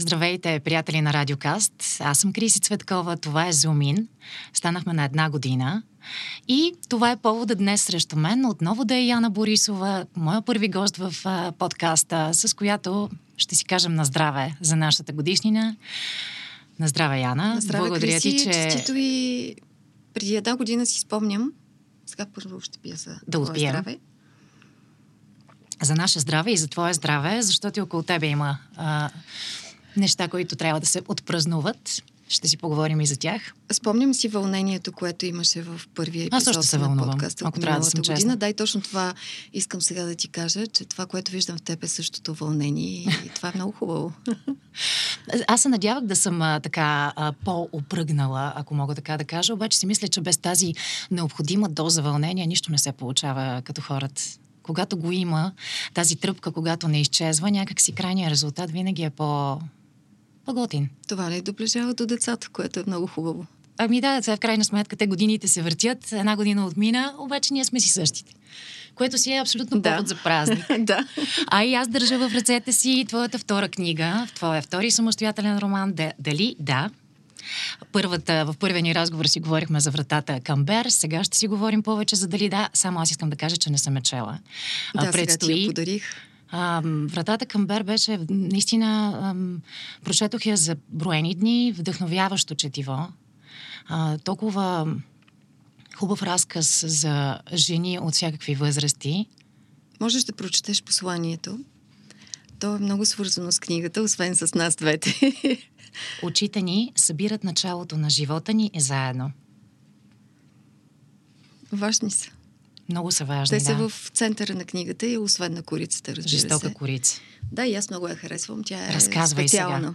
Здравейте, приятели на Радиокаст. Аз съм Криси Цветкова, това е Зумин. Станахме на една година. И това е повода днес срещу мен отново да е Яна Борисова, моя първи гост в а, подкаста, с която ще си кажем на здраве за нашата годишнина. На здраве, Яна. На здраве, Благодаря Криси, ти, че... Честито и преди една година си спомням. Сега първо ще пия за Да отпием. здраве. За наше здраве и за твое здраве, защото и около тебе има а, неща, които трябва да се отпразнуват. Ще си поговорим и за тях. Спомням си вълнението, което имаше в първия епизод Аз също се на подкаста ако от трябва да съм честна. година. Да, и точно това искам сега да ти кажа, че това, което виждам в теб е същото вълнение и това е много хубаво. Аз се надявах да съм а, така а, по-опръгнала, ако мога така да кажа, обаче си мисля, че без тази необходима доза вълнение нищо не се получава като хората. Когато го има, тази тръпка, когато не изчезва, някак си крайният резултат винаги е по... по-готин. Това не доближава до децата, което е много хубаво. Ами да, сега в крайна сметка те годините се въртят, една година отмина, обаче ние сме си същите. Което си е абсолютно Да. повод за празник. да. А и аз държа в ръцете си твоята втора книга, твоя втори самостоятелен роман. Дали? Да. Първата, в първия ни разговор си говорихме за вратата към Бер, сега ще си говорим повече за дали да. Само аз искам да кажа, че не съм я чела. Да, сега ти я подарих. А, вратата към Бер беше наистина, ам, прочетох я за броени дни, вдъхновяващо четиво. А, толкова хубав разказ за жени от всякакви възрасти. Можеш да прочетеш посланието. То е много свързано с книгата, освен с нас двете. Очите ни събират началото на живота ни заедно. Важни са. Много са важни, Те са да. в центъра на книгата и освен на корицата, разбира Жестока се. корица. Да, и аз много я харесвам. Тя е Разказвай специална.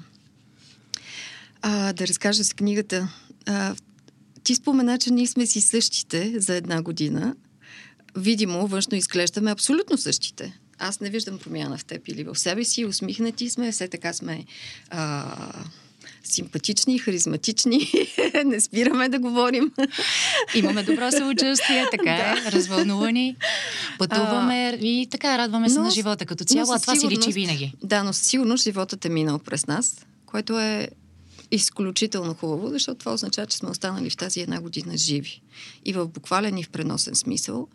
А, да разкажа с книгата. А, ти спомена, че ние сме си същите за една година. Видимо, външно изглеждаме абсолютно същите. Аз не виждам промяна в теб или в себе си. Усмихнати сме, все така сме а, симпатични, харизматични. не спираме да говорим. Имаме добро самочувствие, така е, развълнувани. Пътуваме и така радваме се но на живота като цяло, а това си личи винаги. Да, но със сигурност животът е минал през нас, което е изключително хубаво, защото това означава, че сме останали в тази една година живи. И в буквален и в преносен смисъл.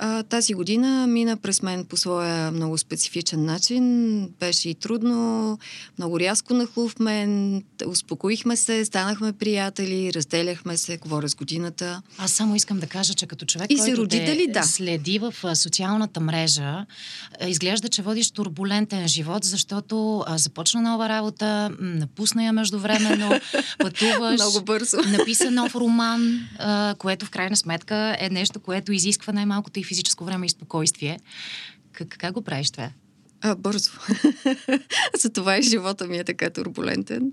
А, тази година мина през мен по своя много специфичен начин. Беше и трудно, много рязко нахлу в мен. Успокоихме се, станахме приятели, разделяхме се, говоря с годината. Аз само искам да кажа, че като човек, И се който роди те дали да? следи в социалната мрежа, а, изглежда, че водиш турбулентен живот, защото започна нова работа, напусна я междувременно, пътуваш, Много бързо. написа нов роман, което в крайна сметка е нещо, което изисква най-малкото и физическо време и спокойствие. Как, как го правиш това? А, бързо. За това и живота ми е така турбулентен.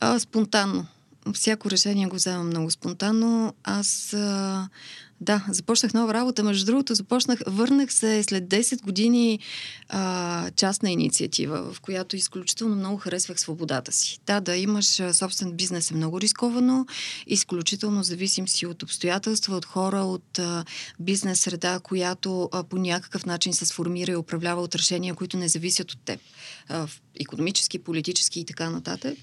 А, спонтанно. Всяко решение го вземам много спонтанно. Аз, а, да, започнах нова работа. Между другото, започнах, върнах се след 10 години а, частна инициатива, в която изключително много харесвах свободата си. Да, да имаш собствен бизнес е много рисковано. Изключително зависим си от обстоятелства, от хора, от а, бизнес среда, която а, по някакъв начин се сформира и управлява от решения, които не зависят от теб. А, економически, политически и така нататък.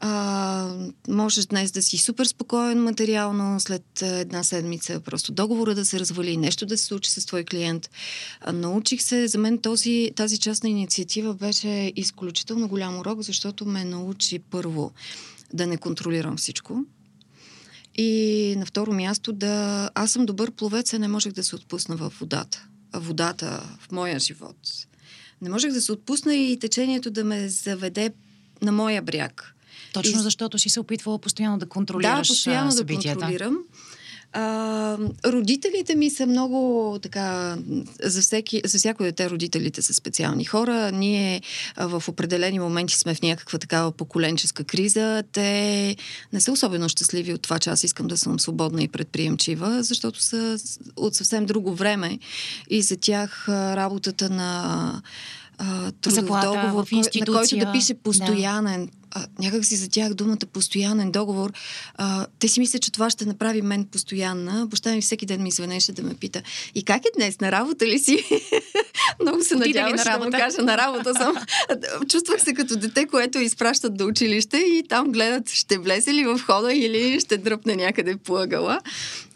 А, можеш днес да си супер спокоен материално, след една седмица просто договора да се развали, нещо да се случи с твой клиент. А, научих се, за мен този, тази частна инициатива беше изключително голям урок, защото ме научи първо да не контролирам всичко. И на второ място да... Аз съм добър пловец, а не можех да се отпусна в водата. Водата в моя живот. Не можех да се отпусна и течението да ме заведе на моя бряг. Точно И- защото си се опитвала постоянно да Да, контролираш постоянно а, да събитията. контролирам. А, родителите ми са много така, за, всеки, за всяко дете родителите са специални хора. Ние а, в определени моменти сме в някаква такава поколенческа криза. Те не са особено щастливи от това, че аз искам да съм свободна и предприемчива, защото са от съвсем друго време и за тях а, работата на а, трудов Заплата договор, в кой- на който институция, да пише да. А, някак си за тях думата постоянен договор, а, те си мислят, че това ще направи мен постоянна. Баща ми всеки ден ми звънеше да ме пита, и как е днес, на работа ли си? Много се надяваше да му кажа на работа съм. Чувствах се като дете, което изпращат до училище и там гледат ще влезе ли в хода или ще дръпне някъде по ъгъла.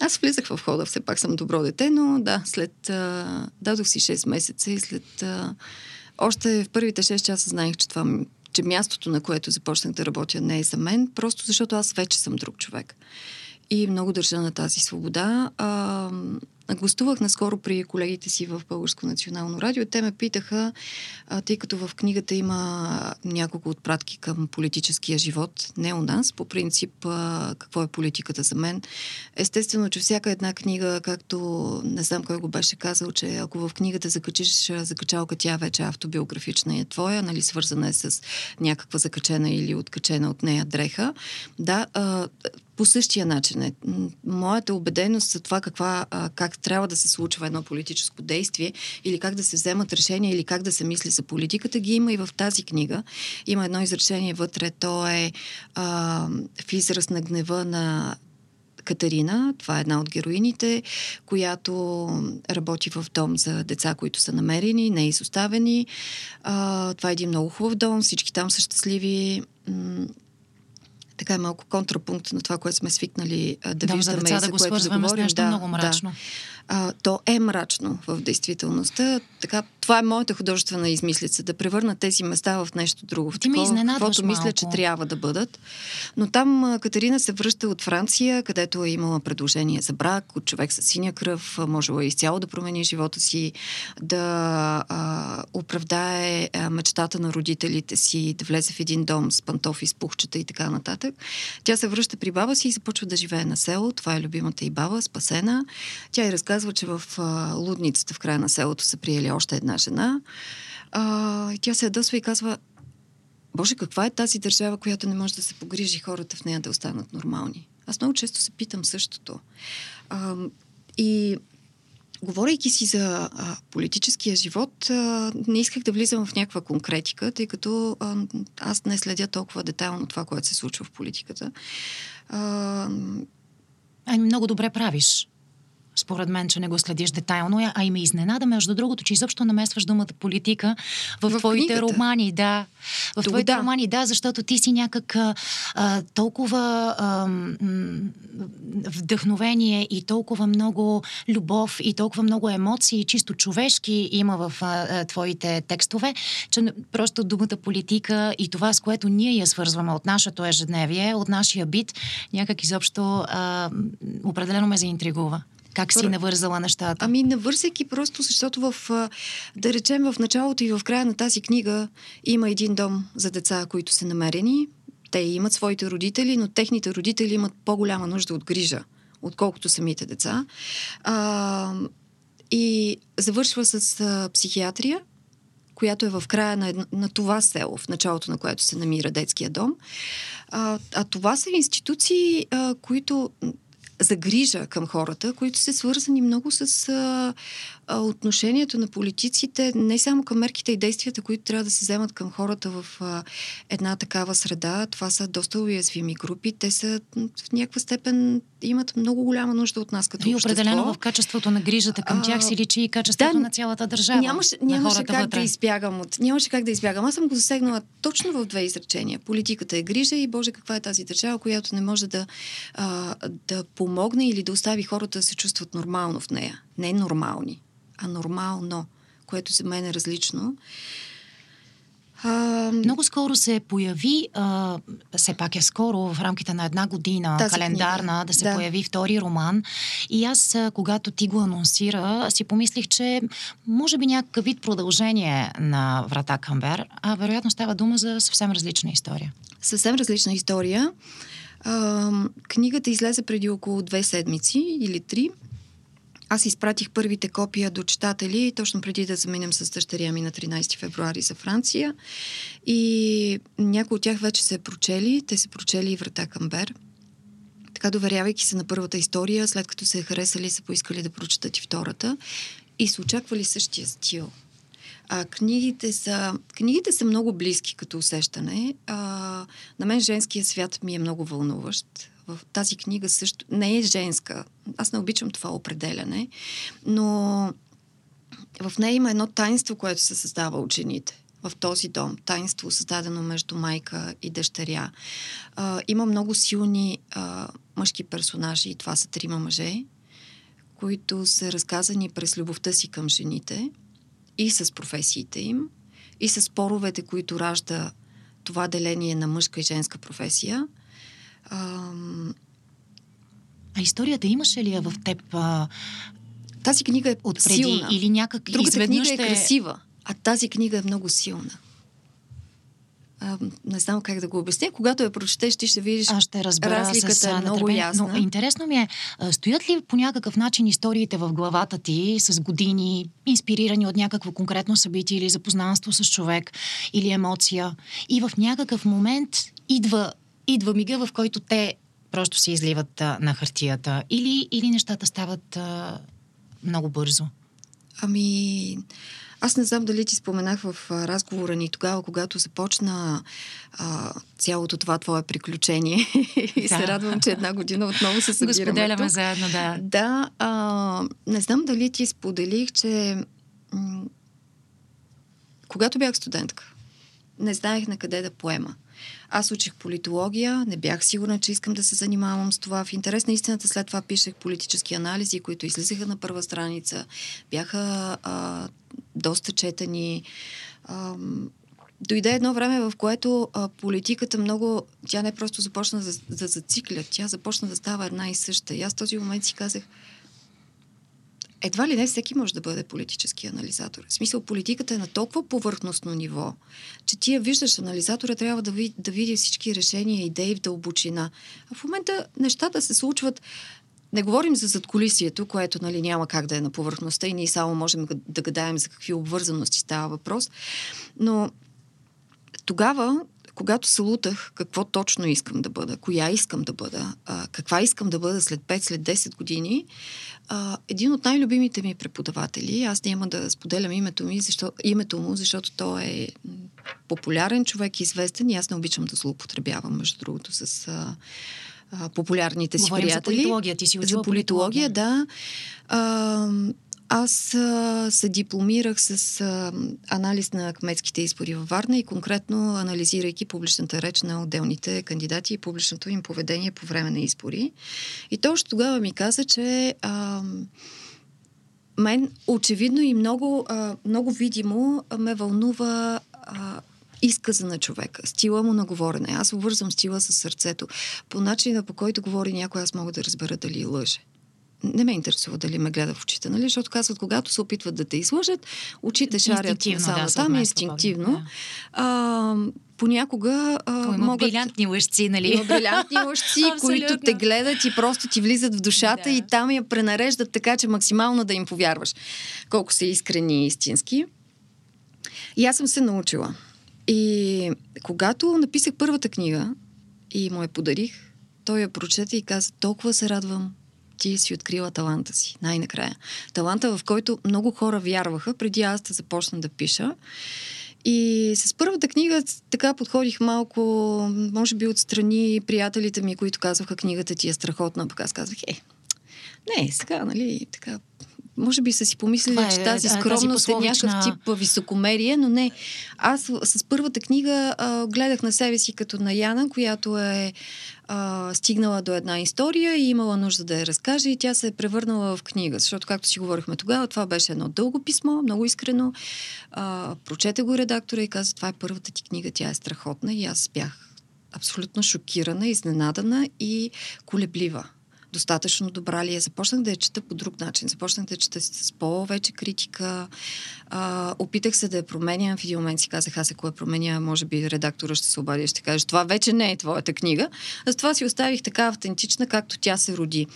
Аз влизах в хода, все пак съм добро дете, но да, след... А, дадох си 6 месеца и след... А, още в първите 6 часа знаех, че това че мястото, на което започнах да работя, не е за мен, просто защото аз вече съм друг човек. И много държа на тази свобода. А, Гостувах наскоро при колегите си в Българско национално радио. Те ме питаха, тъй като в книгата има няколко отпратки към политическия живот, не у нас, по принцип какво е политиката за мен. Естествено, че всяка една книга, както не знам кой го беше казал, че ако в книгата закачиш закачалка, тя вече автобиографична е твоя, нали, свързана е с някаква закачена или откачена от нея дреха. Да, по същия начин е. Моята убеденост за това каква, как трябва да се случва едно политическо действие или как да се вземат решения или как да се мисли за политиката, ги има и в тази книга. Има едно изречение вътре, то е а, в израз на гнева на Катерина, това е една от героините, която работи в дом за деца, които са намерени, не изоставени. А, това е един много хубав дом, всички там са щастливи така е малко контрапункт на това, което сме свикнали а, да, да виждаме за, деца, и за да го което да говорим. нещо да, много мрачно. Да а, то е мрачно в действителността. Така, това е моята художествена измислица, да превърна тези места в нещо друго. В Ти ме изненадваш каквото малко. мисля, че трябва да бъдат. Но там Катерина се връща от Франция, където е имала предложение за брак от човек с синя кръв, можела е изцяло да промени живота си, да а, оправдае а, мечтата на родителите си, да влезе в един дом с пантофи, с пухчета и така нататък. Тя се връща при баба си и започва да живее на село. Това е любимата и баба, спасена. Тя разказва разказва, че в а, лудницата в края на селото са приели още една жена. А, тя се ядосва и казва, Боже, каква е тази държава, която не може да се погрижи хората в нея да останат нормални? Аз много често се питам същото. А, и говорейки си за а, политическия живот, а, не исках да влизам в някаква конкретика, тъй като а, аз не следя толкова детайлно това, което се случва в политиката. А, Ами много добре правиш според мен, че не го следиш детайлно, а и ме изненада, между другото, че изобщо намесваш думата политика в, в твоите книгата. романи, да. В То, твоите да. романи, да, защото ти си някак а, толкова а, вдъхновение и толкова много любов и толкова много емоции, чисто човешки има в а, а, твоите текстове, че просто думата политика и това, с което ние я свързваме от нашето ежедневие, от нашия бит, някак изобщо а, определено ме заинтригува. Как си навързала нещата? Ами навързайки просто, защото в, да речем, в началото и в края на тази книга има един дом за деца, които са намерени. Те имат своите родители, но техните родители имат по-голяма нужда от грижа, отколкото самите деца. А, и завършва с а, психиатрия, която е в края на, едно, на това село, в началото на което се намира детския дом. А, а това са институции, а, които за грижа към хората, които са свързани много с а, отношението на политиците, не само към мерките и действията, които трябва да се вземат към хората в една такава среда. Това са доста уязвими групи. Те са в някаква степен имат много голяма нужда от нас като И определено в качеството на грижата към тях си личи и качеството да, на цялата държава. Нямаше, нямаше как вътре. да избягам от. Нямаше как да избягам. Аз съм го засегнала точно в две изречения. Политиката е грижа и Боже, каква е тази държава, която не може да, а, да помогне или да остави хората да се чувстват нормално в нея. Не нормални, а нормално, което за мен е различно. А... Много скоро се появи, а, все пак е скоро, в рамките на една година, Тази календарна, книга. да се да. появи втори роман. И аз, когато ти го анонсира, си помислих, че може би някакъв вид продължение на Врата Камбер, а вероятно става дума за съвсем различна история. Съвсем различна история. А, книгата излезе преди около две седмици или три. Аз изпратих първите копия до читатели, точно преди да заминем с дъщеря ми на 13 февруари за Франция. И някои от тях вече се прочели. Те се прочели и Врата Камбер. Така, доверявайки се на първата история, след като се е харесали, са поискали да прочитат и втората. И са очаквали същия стил. А, книгите, са, книгите са много близки като усещане. А, на мен женския свят ми е много вълнуващ. В тази книга също не е женска. Аз не обичам това определяне, но в нея има едно таинство, което се създава от жените в този дом. Таинство, създадено между майка и дъщеря. А, има много силни а, мъжки персонажи, и това са трима мъже, които са разказани през любовта си към жените и с професиите им, и с споровете, които ражда това деление на мъжка и женска професия. А, а историята имаше ли я в теб а, тази книга е отпреди силна. или някак Другата изведнъж книга е ще... красива, а тази книга е много силна. А, не знам как да го обясня. Когато я прочетеш, ти ще видиш Аз ще разбера разликата с, е а, много нетърпение. ясна. Но интересно ми е, а, стоят ли по някакъв начин историите в главата ти с години, инспирирани от някакво конкретно събитие или запознанство с човек или емоция и в някакъв момент идва, идва мига, в който те просто се изливат а, на хартията или, или нещата стават а, много бързо? Ами, аз не знам дали ти споменах в разговора ни тогава, когато започна а, цялото това твое приключение. и се Да. радвам, че една година отново се Го събираме споделяме тук. заедно, да. Да, а, не знам дали ти споделих, че м- когато бях студентка, не знаех на къде да поема. Аз учих политология, не бях сигурна, че искам да се занимавам с това. В интерес на истината след това пишех политически анализи, които излизаха на първа страница. Бяха а, доста четени. А, дойде едно време, в което а, политиката много... Тя не просто започна да, да зацикля, тя започна да става една и съща. И аз в този момент си казах, едва ли не всеки може да бъде политически анализатор. В смисъл, политиката е на толкова повърхностно ниво, че ти я виждаш, анализатора трябва да, ви, да види всички решения, идеи в дълбочина. А в момента нещата се случват не говорим за задколисието, което нали, няма как да е на повърхността и ние само можем да гадаем за какви обвързаности става въпрос. Но тогава, когато се лутах какво точно искам да бъда, коя искам да бъда, а, каква искам да бъда след 5, след 10 години, а, един от най-любимите ми преподаватели, аз няма да споделям името, ми, защо, името му, защото той е популярен човек, известен и аз не обичам да злоупотребявам, между другото, с а, популярните си Говорим за приятели. политология. Ти си учила За политология, да. А, аз а, се дипломирах с а, анализ на кметските избори във Варна и конкретно анализирайки публичната реч на отделните кандидати и публичното им поведение по време на избори. И точно тогава ми каза, че а, мен очевидно и много, а, много видимо ме вълнува а, изказа на човека, стила му на говорене. Аз обвързвам стила с сърцето. По начина, по който говори някой, аз мога да разбера дали лъже. Не ме интересува дали ме гледа в очите, нали? Защото казват, когато се опитват да те излъжат, очите шарят само да, там, инстинктивно. да. А, понякога а, Той има могат... брилянтни лъжци, нали? Има брилянтни лъжци, които те гледат и просто ти влизат в душата Да. и там я пренареждат така, че максимално да им повярваш. Колко са искрени и истински. И аз съм се научила. И когато написах първата книга и му я подарих, той я прочете и каза, толкова се радвам, ти си открила таланта си, най-накрая. Таланта, в който много хора вярваха, преди аз да започна да пиша. И с първата книга така подходих малко, може би отстрани приятелите ми, които казваха книгата ти е страхотна, пък аз казвах, е, не, сега, нали, така, може би са си помислили, Това е, че тази а, тази скромност е някакъв тип високомерие, но не. Аз с първата книга а, гледах на себе си като на Яна, която е а, стигнала до една история и имала нужда да я разкаже и тя се е превърнала в книга. Защото, както си говорихме тогава, това беше едно дълго писмо, много искрено. А, прочете го редактора и каза, това е първата ти книга, тя е страхотна и аз бях абсолютно шокирана, изненадана и колеблива. Достатъчно добра ли е? Започнах да я чета по друг начин. Започнах да я чета с по-вече критика. А, опитах се да я променям. В един момент си казах, аз ако я променя, може би редактора ще се обади и ще каже, това вече не е твоята книга. Затова си оставих така автентична, както тя се роди.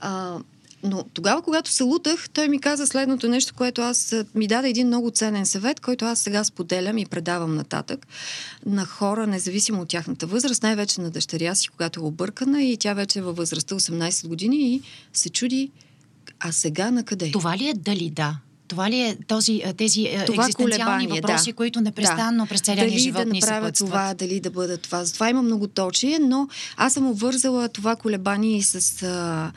А, но тогава, когато се лутах, той ми каза следното нещо, което аз ми даде един много ценен съвет, който аз сега споделям и предавам нататък на хора, независимо от тяхната възраст, най-вече на дъщеря си, когато е объркана и тя вече е във възрастта 18 години и се чуди, а сега на къде? Това ли е дали да? Това ли е този, тези това екзистенциални въпроси, да. които непрестанно да. през целия дали живот да ни направя това, дали да бъда това. това има много точие, но аз съм обвързала това колебание и с а,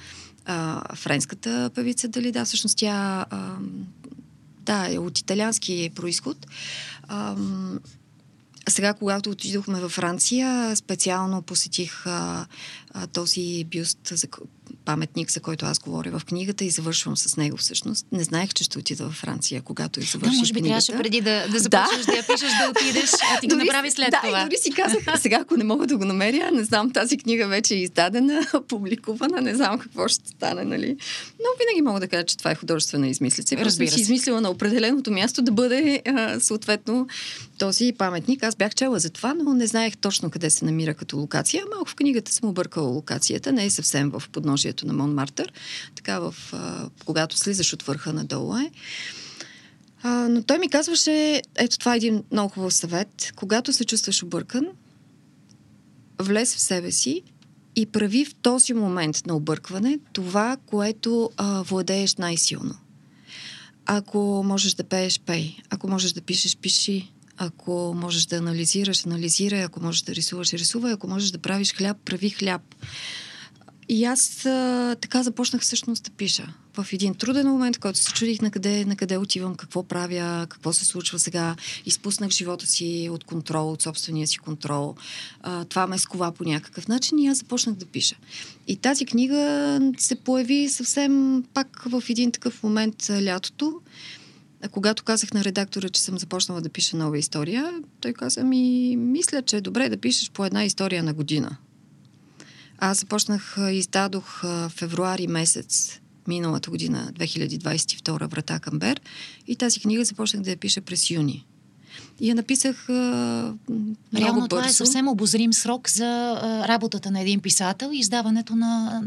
а, френската певица Дали. Да, всъщност тя а, да, е от италиански происход. А, сега, когато отидохме във Франция, специално посетих а, а, този бюст за паметник, за който аз говоря в книгата и завършвам с него всъщност. Не знаех, че ще отида във Франция, когато я завърших Да, може би книгата. трябваше преди да, да започнеш да. да я пишеш, да отидеш, а ти дори, го направи след да, това. Да, дори си казах, сега ако не мога да го намеря, не знам, тази книга вече е издадена, публикувана, не знам какво ще стане, нали? Но винаги мога да кажа, че това е художествена измислица. Просто съм си измислила на определеното място да бъде а, съответно този паметник. Аз бях чела за това, но не знаех точно къде се намира като локация. Малко в книгата съм объркала локацията, не е съвсем в подножието на Монмартър, така в, а, когато слизаш от върха надолу е. А, но той ми казваше, ето това е един много хубав съвет, когато се чувстваш объркан, влез в себе си и прави в този момент на объркване това, което а, владееш най-силно. Ако можеш да пееш, пей. Ако можеш да пишеш, пиши. Ако можеш да анализираш, анализирай. Ако можеш да рисуваш, рисувай. Ако можеш да правиш хляб, прави хляб. И аз а, така започнах всъщност да пиша. В един труден момент, който се чудих на къде, на къде отивам, какво правя, какво се случва сега. Изпуснах живота си от контрол, от собствения си контрол. А, това ме скова по някакъв начин и аз започнах да пиша. И тази книга се появи съвсем пак в един такъв момент лятото. А когато казах на редактора, че съм започнала да пиша нова история, той каза ми, мисля, че е добре да пишеш по една история на година. Аз започнах, издадох февруари месец миналата година, 2022, Врата към Бер. И тази книга започнах да я пиша през юни. И я написах а, много Реално бързо. това е съвсем обозрим срок за а, работата на един писател и издаването на,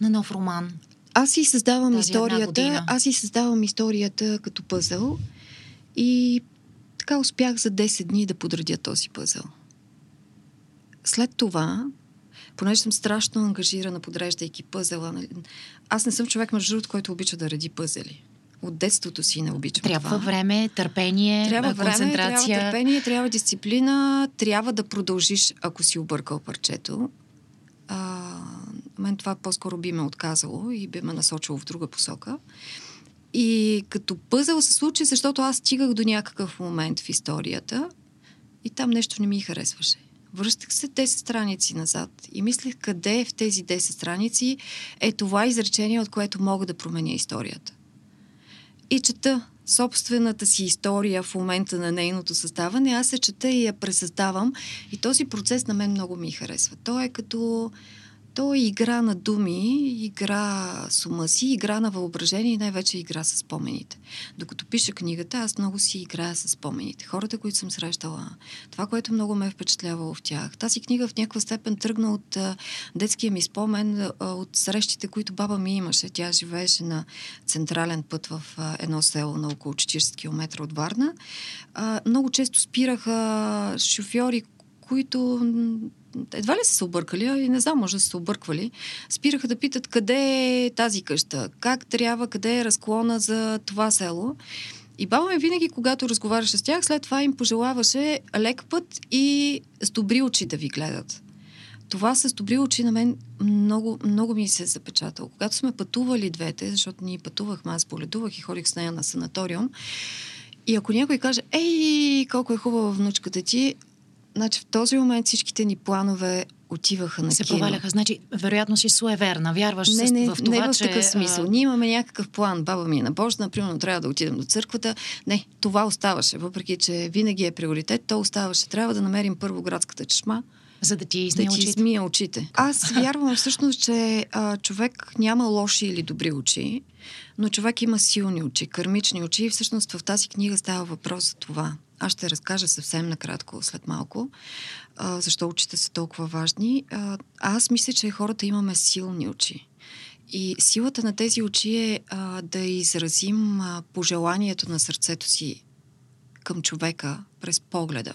на нов роман. Аз си създавам тази историята. Аз си създавам историята като пъзъл и така успях за 10 дни да подредя този пъзъл. След това понеже съм страшно ангажирана, подреждайки пъзела. Нали? Аз не съм човек, между другото, който обича да реди пъзели. От детството си не обичам Трябва това. време, търпение, трябва концентрация. Време, трябва търпение, трябва дисциплина, трябва да продължиш, ако си объркал парчето. Мен това по-скоро би ме отказало и би ме насочило в друга посока. И като пъзел се случи, защото аз стигах до някакъв момент в историята и там нещо не ми харесваше. Връщах се 10 страници назад и мислех къде в тези 10 страници е това изречение, от което мога да променя историята. И чета собствената си история в момента на нейното създаване, аз се чета и я пресъздавам и този процес на мен много ми харесва. То е като то е игра на думи, игра с ума си, игра на въображение и най-вече игра с спомените. Докато пиша книгата, аз много си играя с спомените. Хората, които съм срещала, това, което много ме е впечатлявало в тях. Тази книга в някаква степен тръгна от а, детския ми спомен, а, от срещите, които баба ми имаше. Тя живееше на централен път в а, едно село на около 40 км от Варна. А, много често спираха шофьори, които едва ли са се объркали, и не знам, може да са се обърквали, спираха да питат къде е тази къща, как трябва, къде е разклона за това село. И баба ми винаги, когато разговаряше с тях, след това им пожелаваше лек път и с добри очи да ви гледат. Това с добри очи на мен много, много ми се е запечатало. Когато сме пътували двете, защото ние пътувахме, аз боледувах и ходих с нея на санаториум, и ако някой каже, ей, колко е хубава внучката ти, Значи в този момент всичките ни планове отиваха на се кино. проваляха. Значи, вероятно си суеверна. Вярваш не, не, в това, не в че... такъв смисъл. Ние имаме някакъв план. Баба ми е на Божна, например, трябва да отидем до църквата. Не, това оставаше. Въпреки, че винаги е приоритет, то оставаше. Трябва да намерим първо градската чешма, за да ти измия да очите. измия очите. Аз вярвам всъщност, че а, човек няма лоши или добри очи, но човек има силни очи, кърмични очи и всъщност в тази книга става въпрос за това. Аз ще разкажа съвсем накратко след малко, а, защо очите са толкова важни. А, аз мисля, че хората имаме силни очи. И силата на тези очи е а, да изразим а, пожеланието на сърцето си към човека през погледа.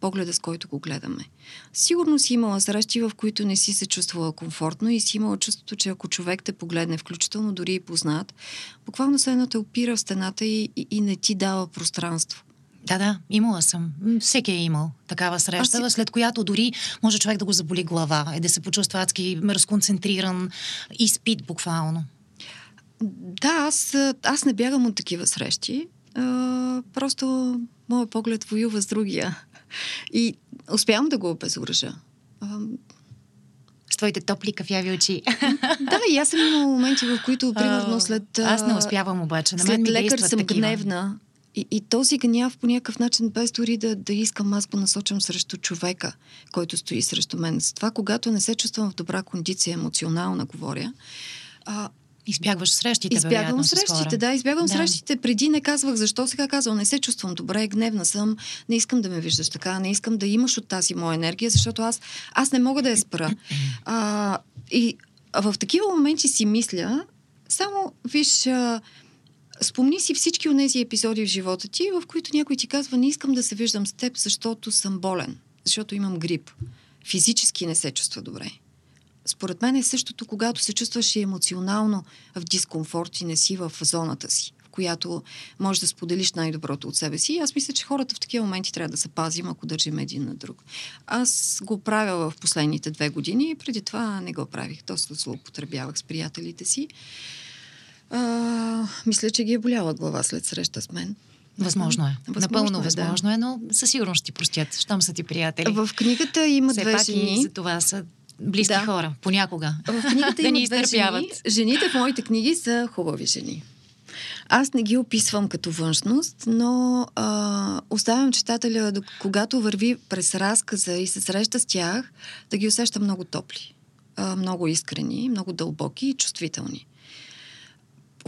погледа, с който го гледаме. Сигурно си имала срещи, в които не си се чувствала комфортно и си имала чувството, че ако човек те погледне, включително дори и познат, буквално се едно те опира в стената и, и, и не ти дава пространство. Да, да, имала съм. Всеки е имал такава среща, си... след която дори може човек да го заболи глава и да се почувства адски разконцентриран и спит буквално. Да, аз, аз не бягам от такива срещи. А, просто моят поглед воюва с другия. И успявам да го обезоръжа. С твоите топли кафяви очи. Да, и аз съм имала моменти, в които, примерно, след... Аз не успявам обаче. На мен след лекар съм такива. гневна. И, и този гняв по някакъв начин, без дори да, да искам, аз го насочам срещу човека, който стои срещу мен. С това, когато не се чувствам в добра кондиция, емоционална говоря, а, Избягваш срещите, Избягвам срещите, да. Избягвам да. срещите. Преди не казвах защо, сега казвам, не се чувствам добре, гневна съм, не искам да ме виждаш така, не искам да имаш от тази моя енергия, защото аз, аз не мога да я спра. А, и в такива моменти си мисля, само, виж, а, спомни си всички от тези епизоди в живота ти, в които някой ти казва, не искам да се виждам с теб, защото съм болен, защото имам грип. Физически не се чувства добре. Според мен е същото, когато се чувстваш и емоционално в дискомфорт и не си в зоната си, в която можеш да споделиш най-доброто от себе си. И аз мисля, че хората в такива моменти трябва да се пазим, ако държим един на друг. Аз го правя в последните две години и преди това не го правих. Доста злоупотребявах с приятелите си. А, мисля, че ги е боляла глава след среща с мен. Възможно е. Възможно Напълно е, възможно да. е, но със сигурност ще ти простят, щом са ти приятели. В книгата има Все две пак жени. И за това са близки да. хора, понякога. В книгата да има две жени. Жените в моите книги са хубави жени. Аз не ги описвам като външност, но а, оставям читателя, когато върви през разказа и се среща с тях, да ги усеща много топли, а, много искрени, много дълбоки и чувствителни.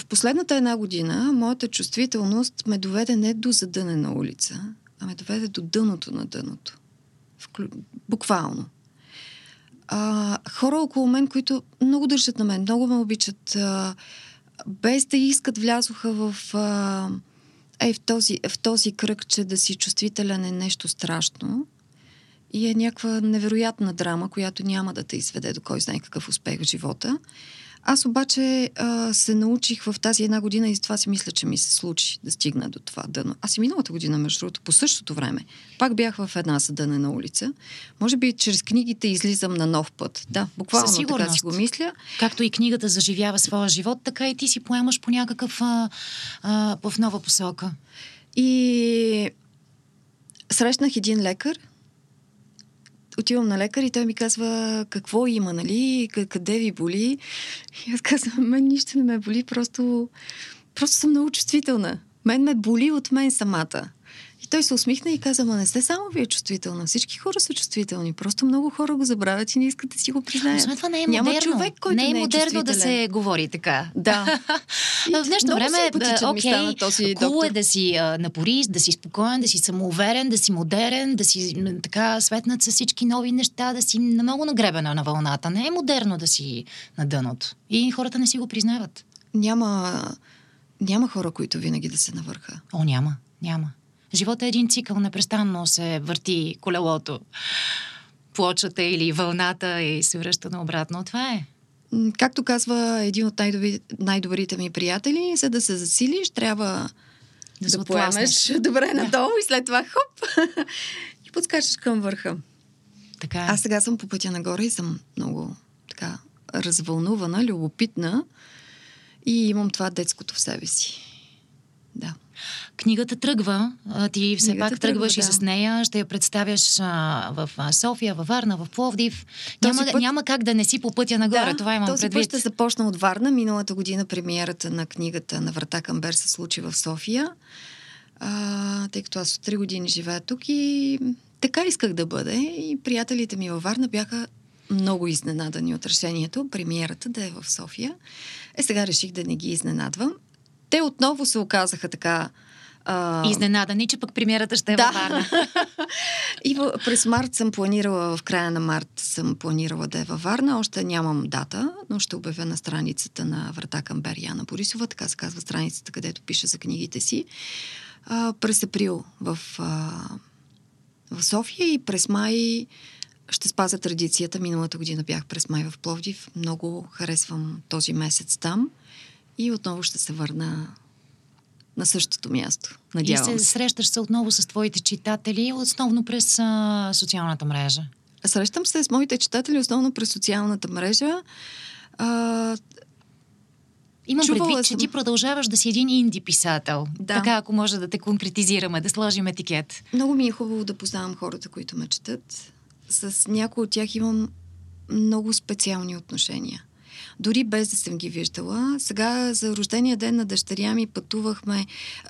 В последната една година моята чувствителност ме доведе не до задънена улица, а ме доведе до дъното на дъното. Вклю... Буквално. А, хора около мен, които много държат на мен, много ме обичат, а, без да искат, влязоха в, а, е, в, този, в този кръг, че да си чувствителен е нещо страшно и е някаква невероятна драма, която няма да те изведе до кой знае какъв успех в живота. Аз обаче а, се научих в тази една година и това си мисля, че ми се случи да стигна до това дъно. Аз и миналата година, между другото, по същото време, пак бях в една съдънена улица. Може би чрез книгите излизам на нов път. Да, буквално така си го мисля. Както и книгата заживява своя живот, така и ти си поемаш по някакъв а, а, в нова посока. И срещнах един лекар, отивам на лекар и той ми казва какво има, нали, къде ви боли. И аз казвам, мен нищо не ме боли, просто, просто съм много чувствителна. Мен ме боли от мен самата. Той се усмихна и каза, ма не сте само вие чувствителна. Всички хора са чувствителни. Просто много хора го забравят и не искат да си го признаят. Освен това не е Няма модерно. човек, който не е, не е модерно да се говори така. Да. в днешно време, окей, този хубаво е да си а, напорист, да си спокоен, да си самоуверен, да си модерен, да си така светнат с всички нови неща, да си много нагребена на вълната. Не е модерно да си на дъното. И хората не си го признават. Няма, няма хора, които винаги да се навърха. О, няма. Няма. Животът е един цикъл, непрестанно се върти колелото, плочата или вълната и се връща наобратно. Това е. Както казва един от най-добри, най-добрите ми приятели, за да се засилиш, трябва да, да поемеш добре да. надолу и след това хоп и подскачаш към върха. Така е. Аз сега съм по пътя нагоре и съм много така развълнувана, любопитна и имам това детското в себе си. Да. Книгата тръгва, ти все Книгата пак тръгваш тръгва, да. и с нея, ще я представяш а, в София, във Варна, в Пловдив. няма, път... няма как да не си по пътя нагоре, да, това имам този предвид. Този път ще започна от Варна. Миналата година премиерата на книгата на Врата към Бер се случи в София, а, тъй като аз от три години живея тук и така исках да бъде. И приятелите ми във Варна бяха много изненадани от решението, премиерата да е в София. Е, сега реших да не ги изненадвам. Те отново се оказаха така а... Изненадани, че пък премиерата ще е да. във Варна. и в, през март съм планирала, в края на март съм планирала да е във Варна. Още нямам дата, но ще обявя на страницата на Врата към Берияна Борисова, така се казва страницата, където пише за книгите си. А, през април в, а, в София и през май ще спазя традицията. Миналата година бях през май в Пловдив. Много харесвам този месец там. И отново ще се върна на същото място. Надявам и се, срещаш се отново с твоите читатели, основно през а, социалната мрежа. Срещам се с моите читатели основно през социалната мрежа. А, Имам Чувала предвид, съм. че ти продължаваш да си един инди писател. Да. Така, ако може да те конкретизираме, да сложим етикет. Много ми е хубаво да познавам хората, които ме четат. С някои от тях имам много специални отношения дори без да съм ги виждала. Сега за рождения ден на дъщеря ми пътувахме.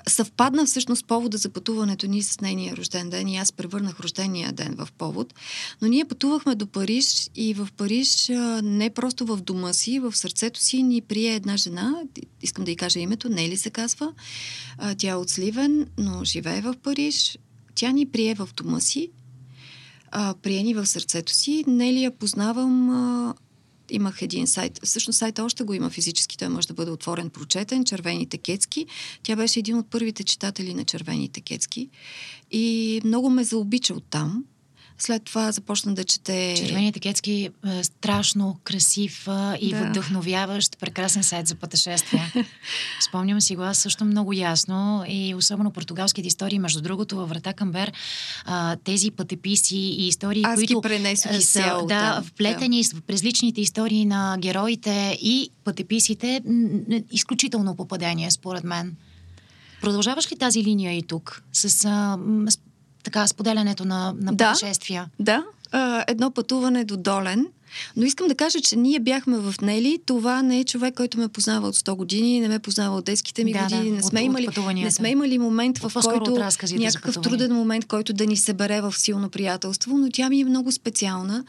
Съвпадна всъщност повода за пътуването ни с нейния рожден ден и аз превърнах рождения ден в повод. Но ние пътувахме до Париж и в Париж не просто в дома си, в сърцето си ни прие една жена, искам да й кажа името, Нели се казва. Тя е от Сливен, но живее в Париж. Тя ни прие в дома си, прие ни в сърцето си. Нели я познавам имах един сайт. Всъщност сайта още го има физически. Той може да бъде отворен, прочетен. Червените кецки. Тя беше един от първите читатели на Червените кецки. И много ме заобича оттам. След това започна да чете... Червените кетски е страшно красив е, и да. вдъхновяващ, прекрасен сайт за пътешествия. Спомням си го аз също много ясно и особено португалските истории. Между другото, във Врата Камбер е, тези пътеписи и истории, аз които пренесох и са да, вплетени да. през личните истории на героите и пътеписите, изключително попадение, според мен. Продължаваш ли тази линия и тук? С, а, така споделянето на, на да, пътешествия. Да, а, едно пътуване до Долен но искам да кажа, че ние бяхме в Нели. Това не е човек, който ме познава от 100 години, не ме познава от детските ми да, години. Да, не, сме от, имали, от не сме имали момент, в който някакъв труден момент, който да ни събере в силно приятелство, но тя ми е много специална.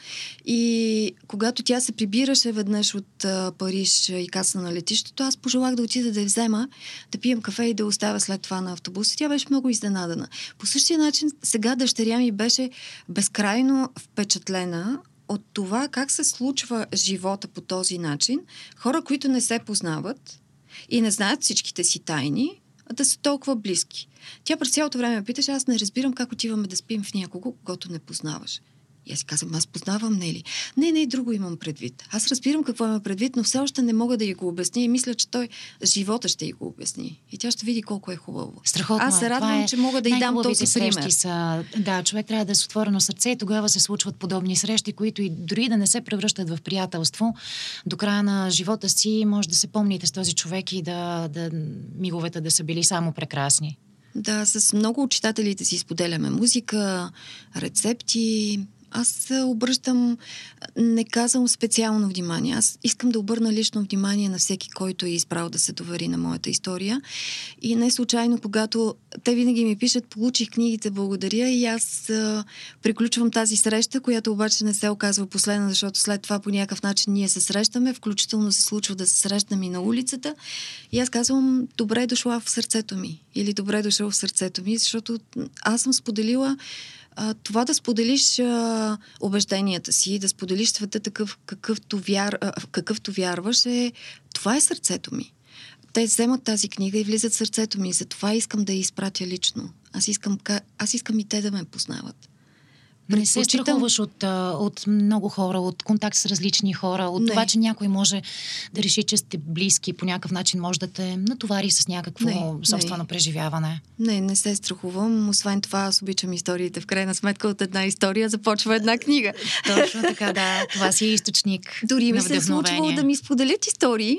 И когато тя се прибираше веднъж от а, Париж и каса на летището, аз пожелах да отида да я взема, да пием кафе и да оставя след това на автобуса. Тя беше много изненадана. По същия начин сега дъщеря ми беше безкрайно впечатлена от това как се случва живота по този начин, хора, които не се познават и не знаят всичките си тайни, да са толкова близки. Тя през цялото време ме питаше, аз не разбирам как отиваме да спим в някого, когато не познаваш. И аз си казвам, аз познавам Нели. Не, не, друго имам предвид. Аз разбирам какво има предвид, но все още не мога да й го обясня и мисля, че той живота ще й го обясни. И тя ще види колко е хубаво. Страхотно. Аз се радвам, е че мога да й дам този пример. Са, да, човек трябва да е с отворено сърце и тогава се случват подобни срещи, които и дори да не се превръщат в приятелство, до края на живота си може да се помните с този човек и да, да миговете да са били само прекрасни. Да, с много от читателите си споделяме музика, рецепти, аз обръщам, не казвам специално внимание. Аз искам да обърна лично внимание на всеки, който е избрал да се довери на моята история. И не случайно, когато те винаги ми пишат, получих книгите, благодаря и аз а, приключвам тази среща, която обаче не се оказва последна, защото след това по някакъв начин ние се срещаме, включително се случва да се срещнем и на улицата. И аз казвам, добре е дошла в сърцето ми. Или добре е дошъл в сърцето ми, защото аз съм споделила това да споделиш а, убежденията си, да споделиш света такъв, какъвто, вяр, а, какъвто вярваш, е, това е сърцето ми. Те вземат тази книга и влизат в сърцето ми. Затова искам да я изпратя лично. Аз искам, аз искам и те да ме познават. Не се страхуваш от, от много хора, от контакт с различни хора, от не. това, че някой може да реши, че сте близки, по някакъв начин може да те натовари с някакво не, собствено не. преживяване. Не, не се страхувам. Освен това, аз обичам историите. В крайна сметка от една история започва една книга. Точно така, да. Това си е източник. Дори ми се е случвало да ми споделят истории,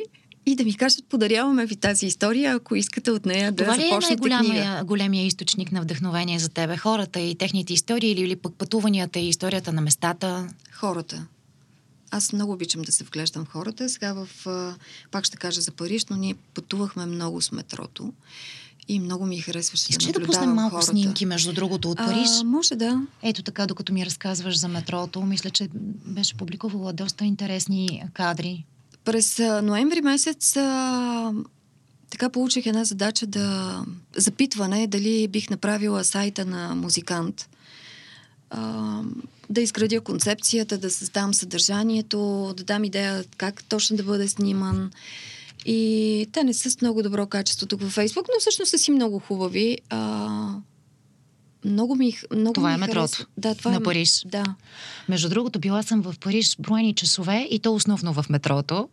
и да ми кажат, подаряваме ви тази история, ако искате от нея да Това ли е най-големия големия източник на вдъхновение за тебе? Хората и техните истории или, или пък пътуванията и историята на местата? Хората. Аз много обичам да се вглеждам в хората. Сега в, пак ще кажа за Париж, но ние пътувахме много с метрото. И много ми харесваше Искаш да да пуснем малко хората. снимки, между другото, от Париж? А, може да. Ето така, докато ми разказваш за метрото, мисля, че беше публикувала доста интересни кадри. През ноември месец а, така получих една задача да запитване дали бих направила сайта на музикант. А, да изградя концепцията, да създам съдържанието, да дам идея как точно да бъде сниман. И те не са с много добро качество тук във Фейсбук, но всъщност са си много хубави. А, много ми, много това ми е метрото харесва. Да, това на е... Париж. Да. Между другото, била съм в Париж броени часове и то основно в метрото.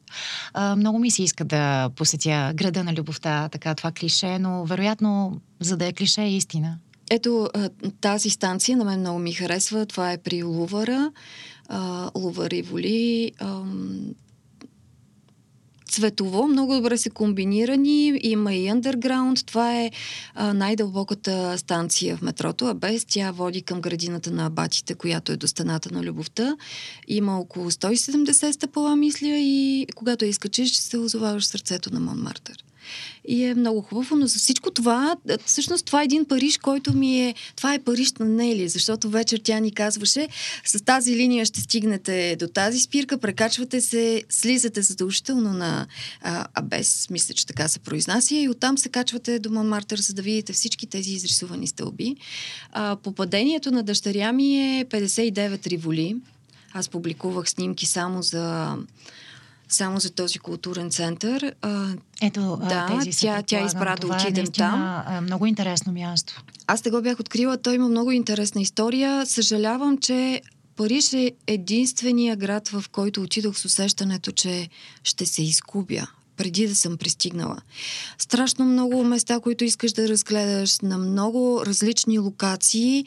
А, много ми се иска да посетя града на любовта, така това клише, но вероятно, за да е клише, е истина. Ето тази станция на мен много ми харесва. Това е при Лувара. Лувар и Воли. Цветово, много добре са комбинирани. Има и underground. Това е най-дълбоката станция в метрото, а без тя води към градината на абатите, която е до стената на любовта. Има около 170 стъпала, мисля, и когато я изкачиш, се озоваваш сърцето на Монмартър и е много хубаво, но за всичко това, всъщност това е един Париж, който ми е, това е Париж на Нели, защото вечер тя ни казваше, с тази линия ще стигнете до тази спирка, прекачвате се, слизате задължително на а, Абес, мисля, че така се произнася, и оттам се качвате до Монмартър, за да видите всички тези изрисувани стълби. А, попадението на дъщеря ми е 59 риволи. Аз публикувах снимки само за само за този културен център. Ето, да, тези тя, тя избра да отидем е там. Много интересно място. Аз не го бях открила, той има много интересна история. Съжалявам, че Париж е единствения град, в който отидох с усещането, че ще се изгубя преди да съм пристигнала. Страшно много места, които искаш да разгледаш на много различни локации.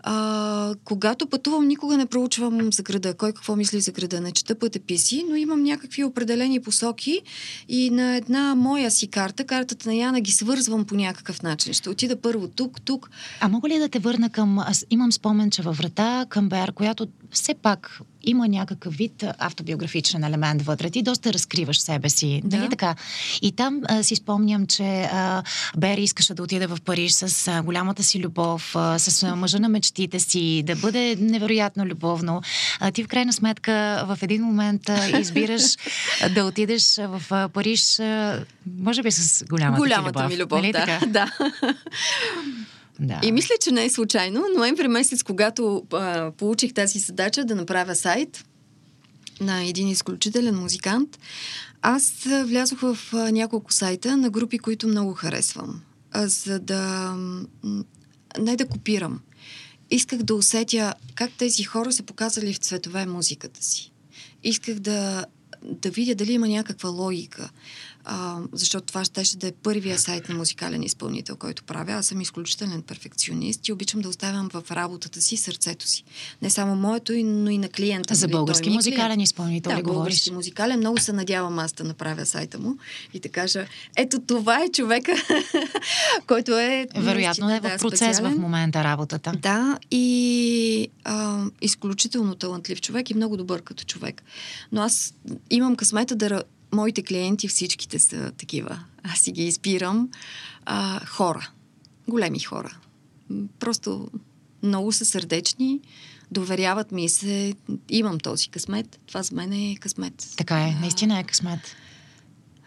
А, когато пътувам, никога не проучвам за града, кой какво мисли за града, не чета пътеписи, но имам някакви определени посоки и на една моя си карта, картата на Яна, ги свързвам по някакъв начин. Ще отида първо тук, тук. А мога ли да те върна към... Аз имам спомен, че във врата към Бер, която все пак има някакъв вид автобиографичен елемент вътре. Ти доста разкриваш себе си. Да. Нали така? И там а, си спомням, че а, Бери искаше да отиде в Париж с а, голямата си любов, а, с а, мъжа на мечтите си, да бъде невероятно любовно. А, ти в крайна сметка в един момент а, избираш да отидеш в а, Париж, а, може би с голямата, голямата любов. ми любов. Нали да, така? да. Да. И мисля, че не е случайно. Ноември месец, когато а, получих тази задача да направя сайт на един изключителен музикант, аз влязох в а, няколко сайта на групи, които много харесвам, а, за да не да копирам. Исках да усетя как тези хора са показали в цветове музиката си. Исках да, да видя дали има някаква логика а, защото това щеше да е първия сайт на музикален изпълнител, който правя. Аз съм изключителен перфекционист и обичам да оставям в работата си сърцето си. Не само моето, но и на клиента. За нали? български е музикален клиент. изпълнител да, ли говориш? български музикален. Много се надявам аз да направя сайта му и да кажа, ето това е човека, който е... Вероятно е в да, процес специален. в момента работата. Да, и а, изключително талантлив човек и много добър като човек. Но аз имам късмета да моите клиенти всичките са такива. Аз си ги избирам. А, хора. Големи хора. Просто много са сърдечни, доверяват ми се. Имам този късмет. Това за мен е късмет. Така е, наистина е късмет.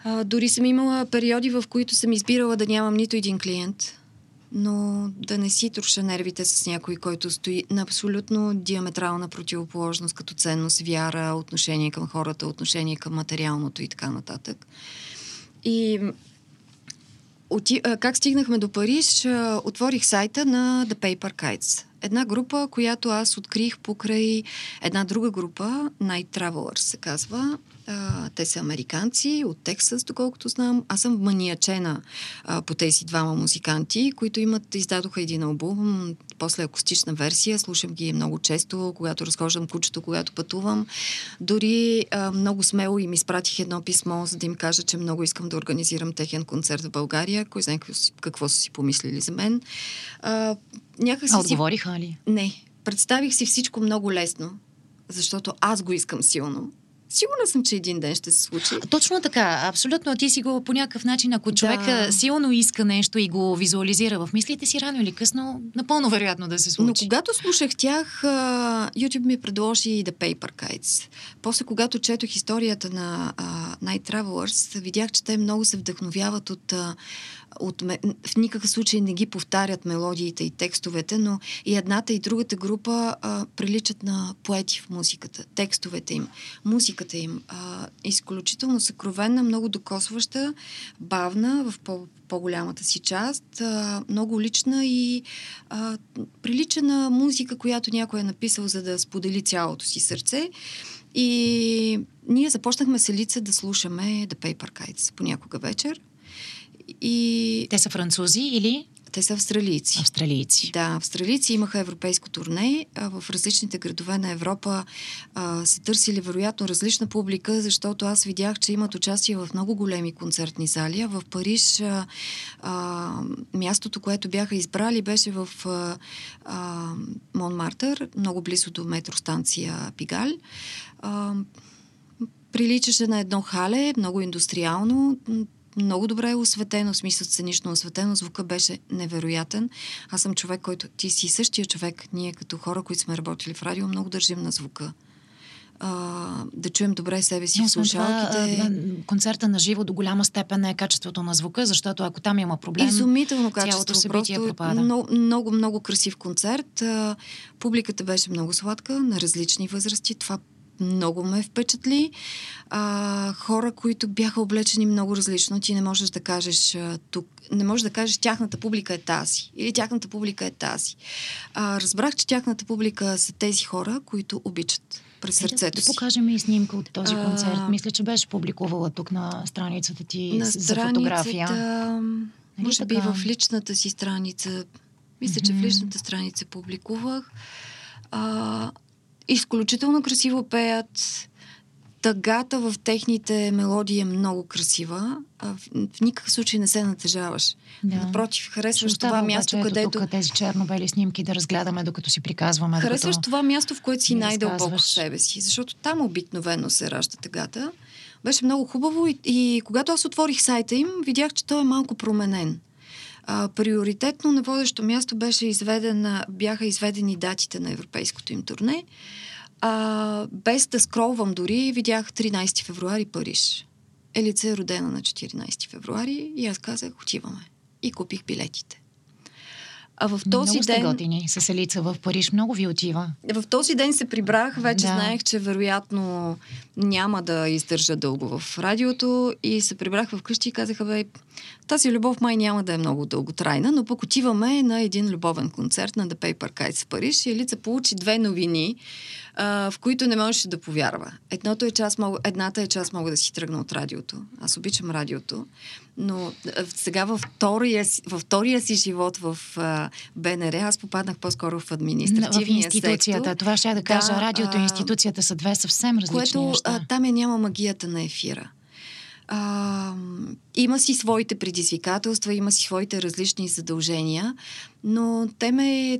А, дори съм имала периоди, в които съм избирала да нямам нито един клиент но да не си труша нервите с някой, който стои на абсолютно диаметрална противоположност като ценност, вяра, отношение към хората, отношение към материалното и така нататък. И оти... как стигнахме до Париж, отворих сайта на The Paper Kites. Една група, която аз открих покрай една друга група, Night Travelers се казва, а, те са американци от Тексас, доколкото знам. Аз съм маниачена а, по тези двама музиканти, които имат, издадоха един албум, после акустична версия. Слушам ги много често, когато разхождам кучето, когато пътувам. Дори а, много смело им изпратих едно писмо, за да им кажа, че много искам да организирам техен концерт в България. Кой знае какво, какво са си помислили за мен. А, някак си а отговориха ли? Не. Представих си всичко много лесно, защото аз го искам силно. Сигурна съм, че един ден ще се случи. Точно така. Абсолютно. Ти си го по някакъв начин, ако човек да. силно иска нещо и го визуализира в мислите си, рано или късно, напълно вероятно да се случи. Но когато слушах тях, YouTube ми предложи The Paper Kites. После, когато четох историята на Night Travelers, видях, че те много се вдъхновяват от от, в никакъв случай не ги повтарят мелодиите и текстовете, но и едната и другата група а, приличат на поети в музиката. Текстовете им, музиката музиката им. А, изключително съкровенна, много докосваща, бавна в по- по-голямата си част, а, много лична и а, прилича на музика, която някой е написал, за да сподели цялото си сърце. И ние започнахме селица да слушаме The Paper Kites понякога вечер. И Те са французи или те са австралийци. австралийци? Да, австралийци имаха европейско турне. А в различните градове на Европа а, са търсили вероятно различна публика, защото аз видях, че имат участие в много големи концертни зали. В Париж а, а, мястото, което бяха избрали, беше в а, а, Монмартър, много близо до метростанция Пигаль. А, приличаше на едно хале, много индустриално, много добре е осветено, в смисъл сценично осветено, звука беше невероятен. Аз съм човек, който ти си същия човек. Ние като хора, които сме работили в радио, много държим на звука. А, да чуем добре себе си Но в слушалките. Това, концерта на живо до голяма степен е качеството на звука, защото ако там има проблем, Изумително качество. събитие Просто пропада. много, много, много красив концерт. А, публиката беше много сладка, на различни възрасти. Това много ме впечатли. А, хора, които бяха облечени много различно. Ти не можеш да кажеш а, тук, не можеш да кажеш тяхната публика е тази или тяхната публика е тази. А, разбрах, че тяхната публика са тези хора, които обичат през да- сърцето да, си. покажем и снимка от този А, концерт. Мисля, че беше публикувала тук на страницата ти на за фотография. страницата, може би в личната си страница, мисля, че в личната страница публикувах. А, изключително красиво пеят. Тъгата в техните мелодии е много красива. А в, в никакъв случай не се натежаваш. Да. Напротив, харесваш оставя това място, ето където... тук тези черно-бели снимки да разгледаме, докато си приказваме. Харесваш докато... това място, в което си най-дълбоко в себе си, защото там обикновено се ражда тъгата. Беше много хубаво и, и когато аз отворих сайта им, видях, че той е малко променен. А, приоритетно на водещо място беше изведена, бяха изведени датите на европейското им турне. А, без да скролвам дори, видях 13 февруари Париж. Елица е родена на 14 февруари и аз казах, отиваме. И купих билетите. А в този много ден... готини с Елица в Париж. Много ви отива. В този ден се прибрах, вече да. знаех, че вероятно няма да издържа дълго в радиото и се прибрах вкъщи и казаха, бе, тази любов май няма да е много дълготрайна, но пък отиваме на един любовен концерт на The Paper Kites в Париж и Елица получи две новини, а, в които не можеше да повярва. Едното е, че аз мога, едната е, че аз мога да си тръгна от радиото. Аз обичам радиото, но сега във втория, във втория си живот в а, БНР аз попаднах по-скоро в В административния институцията. сектор. Това ще да кажа. Да, радиото и институцията са две съвсем различни което неща. а, там я няма магията на ефира. А, има си своите предизвикателства, има си своите различни задължения, но те ме,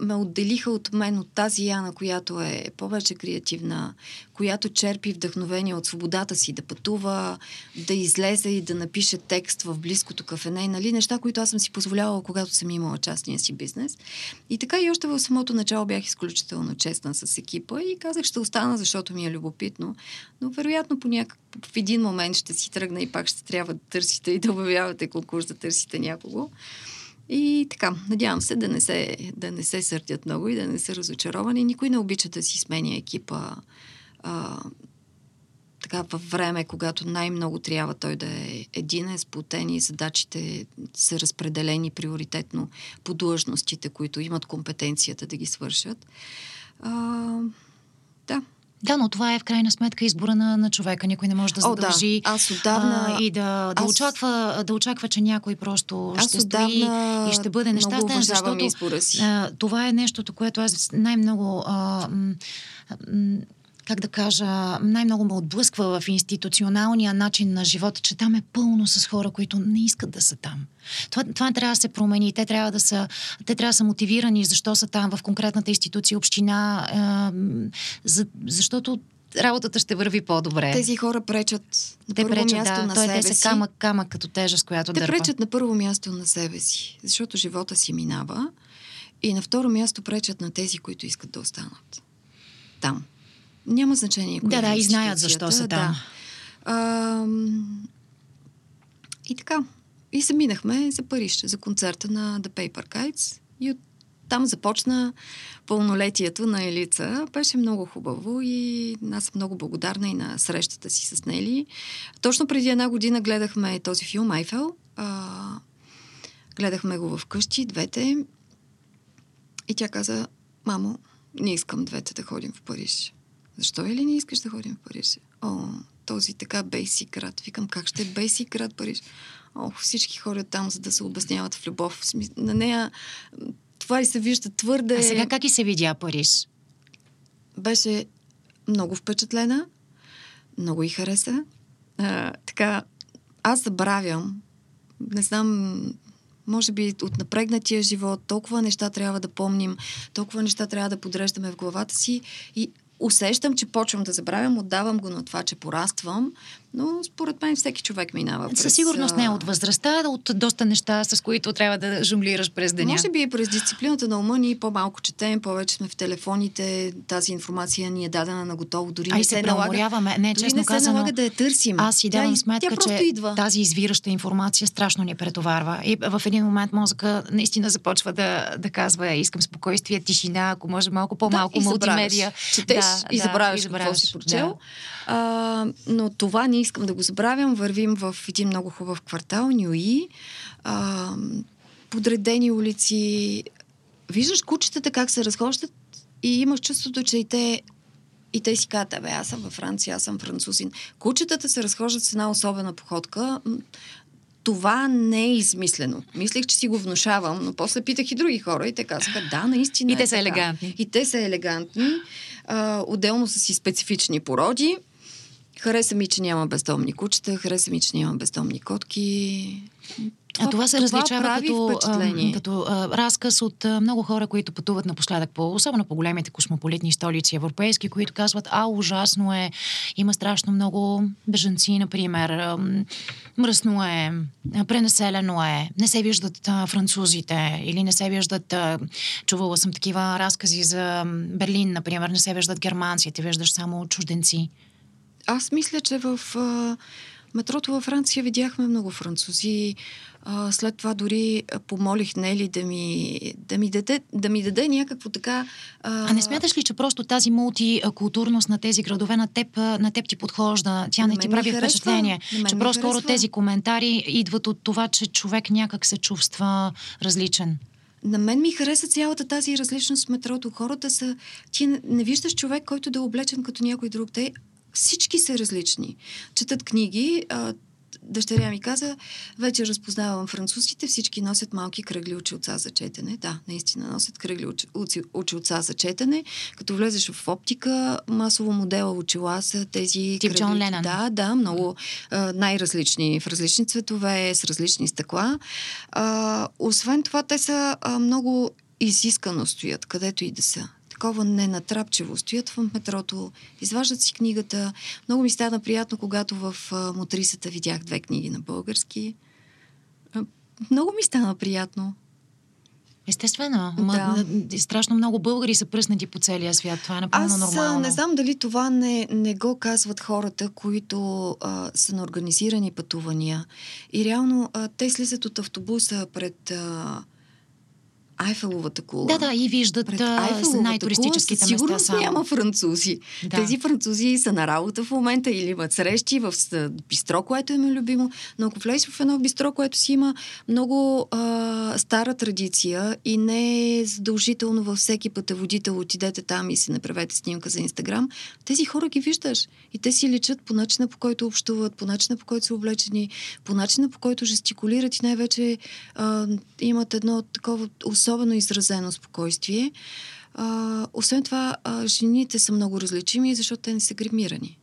ме отделиха от мен, от тази Яна, която е повече креативна, която черпи вдъхновение от свободата си да пътува, да излезе и да напише текст в близкото кафене, нали? неща, които аз съм си позволявала, когато съм имала частния си бизнес. И така и още в самото начало бях изключително честна с екипа и казах, ще остана, защото ми е любопитно. Но вероятно по някак... в един момент ще си тръгна и пак ще трябва да търсите и да обявявате конкурс, да търсите някого. И така, надявам се да не се, да не се сърдят много и да не са разочаровани. Никой не обича да си сменя екипа а, така във време, когато най-много трябва той да е един, е сплотен и задачите са разпределени приоритетно по длъжностите, които имат компетенцията да ги свършат. А, да. Да, но това е в крайна сметка избора на, на човека. Никой не може да О, да. задължи Аз отдавна... а, и да, да, аз- очаква, да очаква, че някой просто Аз ще стои и ще бъде нещастен, защото избора си. а, това е нещото, което аз най-много а, м, как да кажа, най-много ме отблъсква в институционалния начин на живота, че там е пълно с хора, които не искат да са там. Това, това трябва да се промени. Те трябва да са, те трябва да са мотивирани, защо са там в конкретната институция, община, м, за, защото работата ще върви по-добре. Тези хора пречат на те първо пречат, място да. на Той, себе те си. са камък, камък като тежест, която Те дърпа. пречат на първо място на себе си, защото живота си минава. И на второ място пречат на тези, които искат да останат. Там. Няма значение. Да, да, и знаят защо са там. Да. А, и така. И се минахме за Париж, за концерта на The Paper Kites. И от там започна пълнолетието на Елица. Беше много хубаво и аз съм много благодарна и на срещата си с Нели. Точно преди една година гледахме този филм Айфел. А, гледахме го вкъщи, двете. И тя каза, мамо, не искам двете да ходим в Париж. Защо или не искаш да ходим в Париж? О, този така бейсик град. Викам, как ще е бейсик град Париж? Ох, всички ходят там, за да се обясняват в любов. На нея това и се вижда твърде... А сега как и се видя Париж? Беше много впечатлена, много и хареса. А, така, аз забравям, не знам, може би от напрегнатия живот, толкова неща трябва да помним, толкова неща трябва да подреждаме в главата си и усещам, че почвам да забравям, отдавам го на това, че пораствам, но според мен всеки човек минава през... Със сигурност не е от възрастта, а от доста неща, с които трябва да жонглираш през деня. Може би и през дисциплината на ума ни по-малко четем, повече сме в телефоните, тази информация ни е дадена на готово, дори а не се, се налага. Не, дори честно не казано, се налага да я търсим. Аз си давам тя, сметка, тя че идва. тази извираща информация страшно ни претоварва. И в един момент мозъка наистина започва да, да казва, искам спокойствие, тишина, ако може малко по-малко да, мултимедия. Четеш да, и забравяш, да, какво си прочел. Да. А, но това не искам да го забравям. Вървим в един много хубав квартал, Нюи. А, подредени улици. Виждаш кучетата как се разхождат и имаш чувството, че и те и те си казват, бе, аз съм във Франция, аз съм французин. Кучетата се разхождат с една особена походка. Това не е измислено. Мислех, че си го внушавам, но после питах и други хора и те казаха, да, наистина. И е те са така. елегантни. И те са елегантни. А, отделно са си специфични породи. Хареса ми, че няма бездомни кучета, хареса ми, че няма бездомни котки. Това, а това се това различава като, а, като а, разказ от а, много хора, които пътуват напоследък, по, особено по големите космополитни столици европейски, които казват, а, ужасно е, има страшно много бежанци, например, а, мръсно е, пренаселено е, не се виждат а, французите или не се виждат, а, чувала съм такива разкази за Берлин, например, не се виждат германците, виждаш само чужденци. Аз мисля, че в а, метрото във Франция видяхме много французи. А, след това дори помолих Нели да ми, да ми, даде, да ми даде някакво така... А... а не смяташ ли, че просто тази мултикултурност на тези градове на теб, на теб ти подхожда? Тя не ти прави харесва. впечатление. Че просто тези коментари идват от това, че човек някак се чувства различен. На мен ми хареса цялата тази различност в метрото. Хората са... Ти не, виждаш човек, който да е облечен като някой друг. Те всички са различни. Четат книги. А, дъщеря ми каза, вече разпознавам французите, всички носят малки кръгли очилца за четене. Да, наистина носят кръгли очилца за четене. Като влезеш в оптика, масово модела очила са тези Тип кръгли. Джон Ленън. Да, да, много най-различни, в различни цветове, с различни стъкла. А, освен това, те са а, много изискано стоят, където и да са такова ненатрапчево. Стоят в метрото, изваждат си книгата. Много ми стана приятно, когато в Мотрисата видях две книги на български. Много ми стана приятно. Естествено. Да. страшно много българи са пръснати по целия свят. Това е напълно Аз, нормално. не знам дали това не, не го казват хората, които а, са на организирани пътувания. И реално а, те слизат от автобуса пред... А, Айфеловата кула. Да, да, и виждат Пред най-туристическите кула, места само. няма французи. Да. Тези французи са на работа в момента или имат срещи в бистро, което им е любимо. Но ако влезеш в едно бистро, което си има много а, стара традиция и не е задължително във всеки пътеводител отидете там и си направете снимка за Инстаграм, тези хора ги виждаш. И те си личат по начина по който общуват, по начина по който са облечени, по начина по който жестикулират и най-вече а, имат едно такова особено изразено спокойствие. А, освен това, а, жените са много различими, защото те не са гримирани.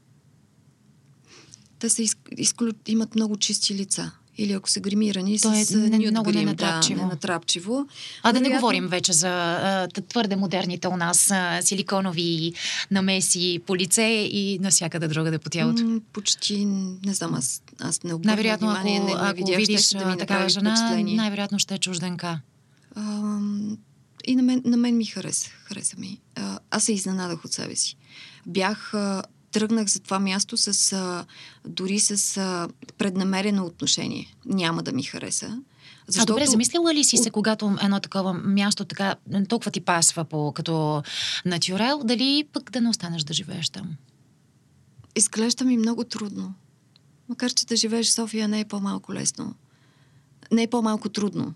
Те са из, изклю... имат много чисти лица. Или ако са гримирани То е с не, много грим, ненатрапчиво. Да, ненатрапчиво. А да не говорим вече за а, твърде модерните у нас а, силиконови намеси по лице и навсякъде друга да по тялото. М, почти, не знам, аз, аз не обърнах Най-вероятно, внимание, ако, не, не ако видях, видиш да ми такава жена, най-вероятно ще е чужденка. А, и на мен, на мен ми хареса. Хареса ми. А, аз се изненадах от себе си. Бях, а, тръгнах за това място с, а, дори с а, преднамерено отношение. Няма да ми хареса. Защото... А добре, замислила ли си се, когато едно такова място така, толкова ти пасва по, като натюрел, дали пък да не останеш да живееш там? Изглежда ми много трудно. Макар, че да живееш в София не е по-малко лесно. Не е по-малко трудно.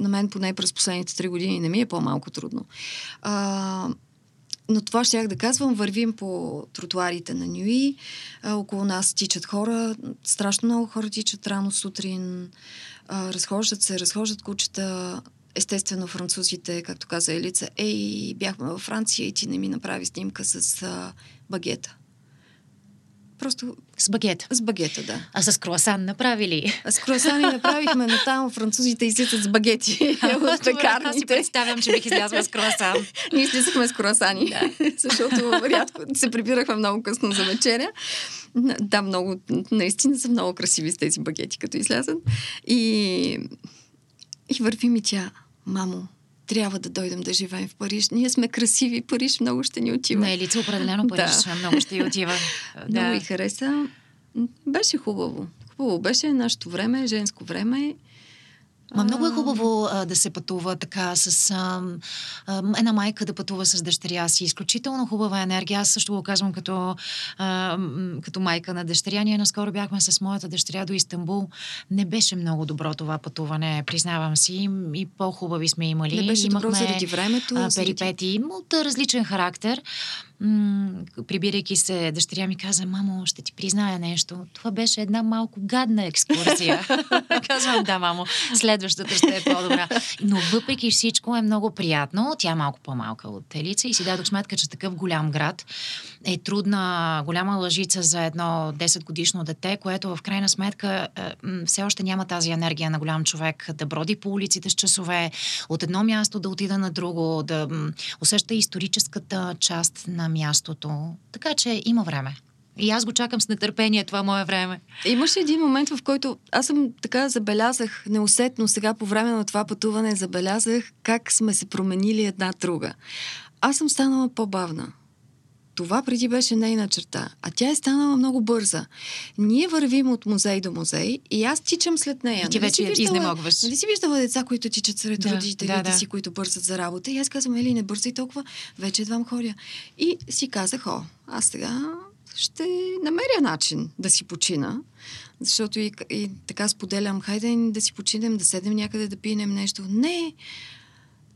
На мен поне през последните три години не ми е по-малко трудно. А, но това ще да казвам. Вървим по тротуарите на Нюи. А, около нас тичат хора. Страшно много хора тичат рано сутрин. А, разхождат се, разхождат кучета. Естествено, французите, както каза Елица, ей, бяхме във Франция и ти не ми направи снимка с а, багета. Просто... С багета? С багета, да. А с круасан направили? А с круасани направихме, но там французите излизат с багети от пекарните. Аз си представям, че бих излязла с круасан. Ние излизахме с круасани, да. защото рядко се прибирахме много късно за вечеря. Да, много, наистина са много красиви с тези багети, като излязат. И, и върви ми тя, мамо, трябва да дойдем да живеем в Париж. Ние сме красиви, Париж много ще ни отива. На Елица определено Париж да. много ще ни отива. да. Много и хареса. Беше хубаво. Хубаво беше нашето време, женско време. Ма много е хубаво а, да се пътува така с а, а, една майка да пътува с дъщеря си. Изключително хубава енергия. Аз също го казвам като, а, като майка на дъщеря. Ние наскоро бяхме с моята дъщеря до Истанбул. Не беше много добро това пътуване, признавам си. И по-хубави сме имали. Не беше Имахме, добро заради времето. А, перипети заради... от различен характер м- прибирайки се, дъщеря ми каза, мамо, ще ти призная нещо. Това беше една малко гадна екскурзия. Казвам, да, мамо, следващата ще е по-добра. Но въпреки всичко е много приятно. Тя е малко по-малка от Елица и си дадох сметка, че такъв голям град е трудна, голяма лъжица за едно 10 годишно дете, което в крайна сметка е, все още няма тази енергия на голям човек да броди по улиците с часове, от едно място да отида на друго, да усеща историческата част на мястото. Така че има време. И аз го чакам с нетърпение това мое време. Имаше един момент, в който аз съм така забелязах, неусетно сега по време на това пътуване, забелязах как сме се променили една друга. Аз съм станала по-бавна. Това преди беше нейна черта, а тя е станала много бърза. Ние вървим от музей до музей и аз тичам след нея. И ти нали вече виждала, изнемогваш. Нали си виждала деца, които тичат сред да, родителите да, да. си, които бързат за работа? И аз казвам, Ели, не бързай толкова, вече едвам ходя. И си казах, о, аз сега ще намеря начин да си почина. Защото и, и така споделям, хайде да си починем, да седем някъде да пинем нещо. Не,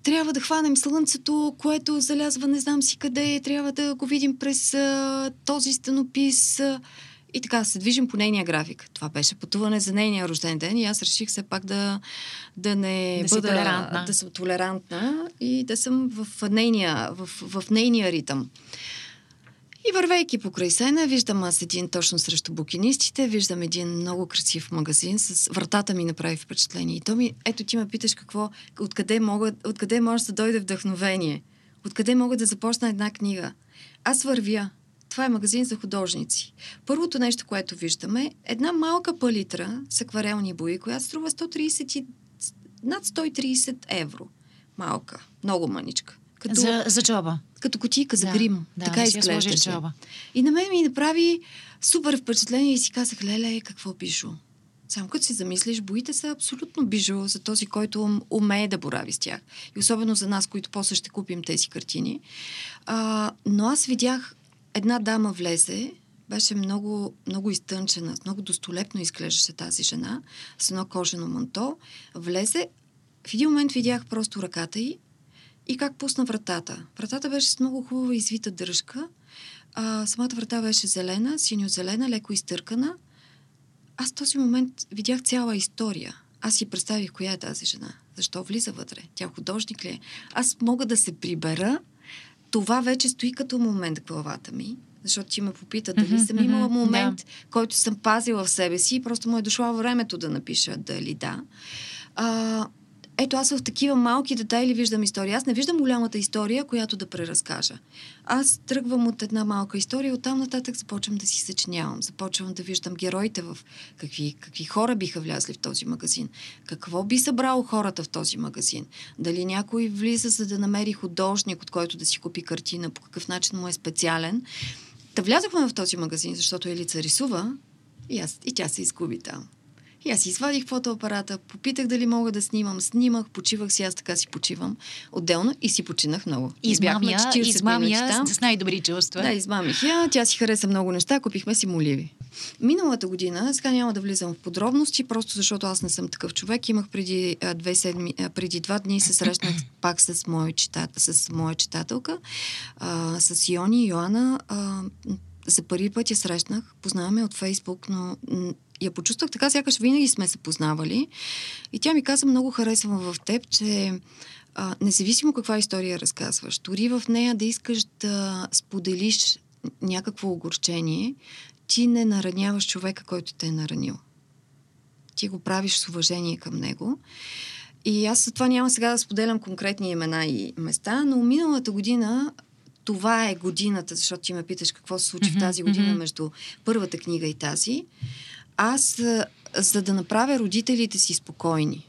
трябва да хванем слънцето, което залязва не знам си къде, трябва да го видим през а, този стенопис. А, и така се движим по нейния график. Това беше пътуване за нейния рожден ден и аз реших все пак да, да не да бъда... Толерантна. Да съм толерантна и да съм в нейния, в, в нейния ритъм. И вървейки покрай сена, виждам аз един точно срещу букинистите, виждам един много красив магазин с вратата ми направи впечатление. И то ми, ето ти ме питаш какво, откъде, мога, откъде може да дойде вдъхновение, откъде мога да започна една книга. Аз вървя. Това е магазин за художници. Първото нещо, което виждаме, една малка палитра с акварелни бои, която струва 130 над 130 евро. Малка, много маничка. Като, за, за джоба. Като котийка за да, грим. Да, така да изглеждаше. И на мен ми направи супер впечатление и си казах, леле, какво пишу. Само като си замислиш, боите са абсолютно бижо за този, който умее да борави с тях. И особено за нас, които после ще купим тези картини. А, но аз видях една дама влезе, беше много, много изтънчена, много достолепно изглеждаше тази жена, с едно кожено манто. Влезе, в един момент видях просто ръката й и как пусна вратата. Вратата беше с много хубава извита дръжка. А, самата врата беше зелена, синьо-зелена, леко изтъркана. Аз в този момент видях цяла история. Аз си представих коя е тази жена. Защо влиза вътре? Тя художник ли е? Аз мога да се прибера. Това вече стои като момент в главата ми. Защото ти ме попита дали mm-hmm, съм имала момент, да. който съм пазила в себе си и просто му е дошло времето да напиша дали да. А, ето аз в такива малки детайли виждам история. Аз не виждам голямата история, която да преразкажа. Аз тръгвам от една малка история, оттам нататък започвам да си съчинявам. Започвам да виждам героите в какви, какви хора биха влязли в този магазин. Какво би събрало хората в този магазин? Дали някой влиза, за да намери художник, от който да си купи картина, по какъв начин му е специален. Та влязохме в този магазин, защото Елица рисува и, аз, и тя се изгуби там. И аз извадих фотоапарата, попитах дали мога да снимам, снимах, почивах си, аз така си почивам отделно и си починах много. Измамя, измамя с най-добри чувства. Да, измамих я. Тя си хареса много неща, купихме си моливи. Миналата година, сега няма да влизам в подробности, просто защото аз не съм такъв човек. Имах преди, а, две седми, а, преди два дни се срещнах пак с, мой читат, с моя читателка, а, с Йони и Йоана. А, за първи път я срещнах, познаваме от Фейсбук, но я почувствах така, сякаш винаги сме се познавали. И тя ми каза, много харесвам в теб, че а, независимо каква история разказваш, дори в нея да искаш да споделиш някакво огорчение, ти не нараняваш човека, който те е наранил. Ти го правиш с уважение към него. И аз за това няма сега да споделям конкретни имена и места, но миналата година това е годината, защото ти ме питаш какво се случи mm-hmm, в тази година mm-hmm. между първата книга и тази. Аз, за да направя родителите си спокойни,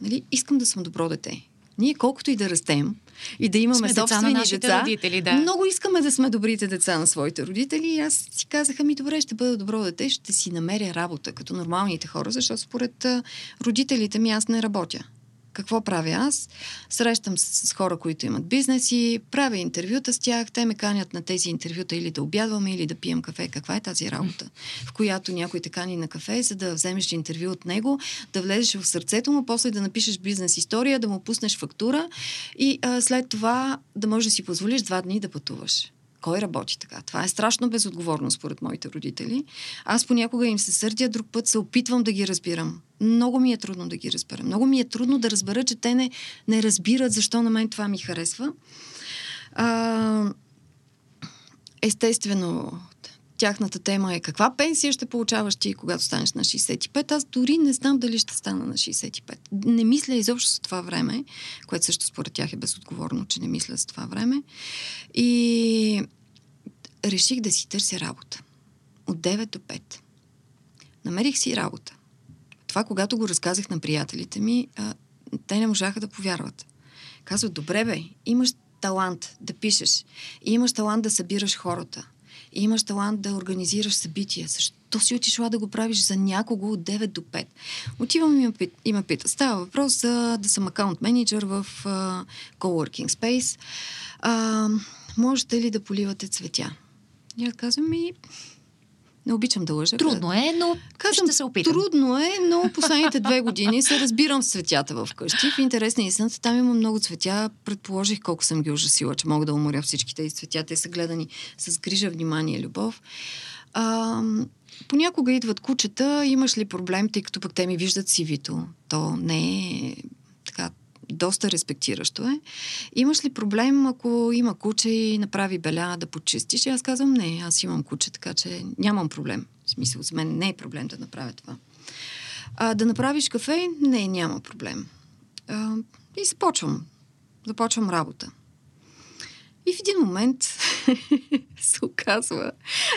нали, искам да съм добро дете. Ние колкото и да растем и да имаме сме собствени деца, деца родители, да. много искаме да сме добрите деца на своите родители и аз си казах, ами добре, ще бъда добро дете, ще си намеря работа като нормалните хора, защото според родителите ми аз не работя. Какво правя аз? Срещам се с хора, които имат бизнеси, правя интервюта с тях, те ме канят на тези интервюта или да обядваме, или да пием кафе. Каква е тази работа? В която някой те кани на кафе, за да вземеш интервю от него, да влезеш в сърцето му, после да напишеш бизнес история, да му пуснеш фактура и а, след това да можеш да си позволиш два дни да пътуваш. Кой работи така? Това е страшно безотговорно, според моите родители. Аз понякога им се сърдя, друг път се опитвам да ги разбирам. Много ми е трудно да ги разбера. Много ми е трудно да разбера, че те не, не разбират защо на мен това ми харесва. А, естествено, тяхната тема е каква пенсия ще получаваш ти, когато станеш на 65. Аз дори не знам дали ще стана на 65. Не мисля изобщо за това време, което също според тях е безотговорно, че не мисля за това време. И реших да си търся работа. От 9 до 5. Намерих си работа. Това, когато го разказах на приятелите ми, те не можаха да повярват. Казват, добре бе, имаш талант да пишеш, имаш талант да събираш хората, и имаш талант да организираш събития, защо си отишла да го правиш за някого от 9 до 5? Отивам и ме, и пита. Става въпрос за да съм акаунт менеджер в uh, Coworking Space. Uh, можете ли да поливате цветя? И аз казвам ми, не обичам да лъжа. Трудно е, но Казвам, ще се опитам. Трудно е, но последните две години се разбирам с цветята в къщи. В интерес на истината, там има много цветя. Предположих колко съм ги ужасила, че мога да уморя всички тези цветя. Те са гледани с грижа, внимание, любов. А, понякога идват кучета, имаш ли проблем, тъй като пък те ми виждат сивито. То не е доста респектиращо е. Имаш ли проблем, ако има куче и направи беля да почистиш? И аз казвам, не, аз имам куче, така че нямам проблем. В смисъл, за мен не е проблем да направя това. А, да направиш кафе? Не, няма проблем. А, и започвам. Започвам работа. И в един момент се оказва,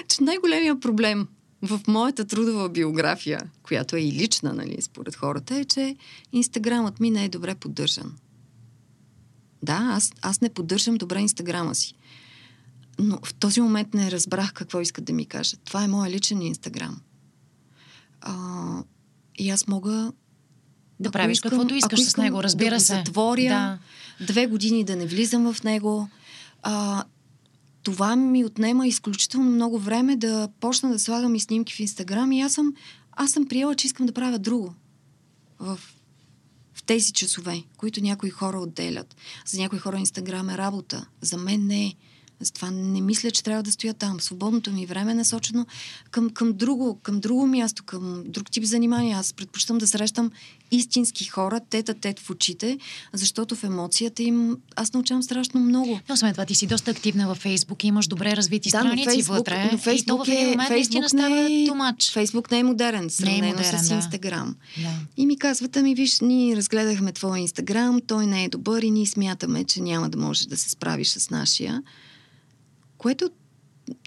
че най-големия проблем в моята трудова биография, която е и лична, нали, според хората, е, че инстаграмът ми не е добре поддържан. Да, аз, аз не поддържам добре инстаграма си. Но в този момент не разбрах какво искат да ми кажат. Това е моят личен инстаграм. А, и аз мога да правиш искам, каквото искаш с него, разбира да се. затворя, да. две години да не влизам в него. А, това ми отнема изключително много време да почна да слагам и снимки в Инстаграм и аз съм, аз съм приела, че искам да правя друго в, в тези часове, които някои хора отделят. За някои хора Инстаграм е работа. За мен не е. Затова не мисля, че трябва да стоя там. Свободното ми време е насочено към, към, друго, към друго място, към друг тип занимания. Аз предпочитам да срещам истински хора, тета тет в очите, защото в емоцията им аз научавам страшно много. Но освен това, ти си доста активна във Фейсбук, имаш добре развити да, страници Фейсбук, вътре. Но Фейсбук и то в един момент наистина става тумач. Фейсбук не е модерен, сравнено не е модерен, с Инстаграм. Да. И ми казват, ами виж, ние разгледахме твоя Инстаграм, той не е добър и ние смятаме, че няма да можеш да се справиш с нашия. Което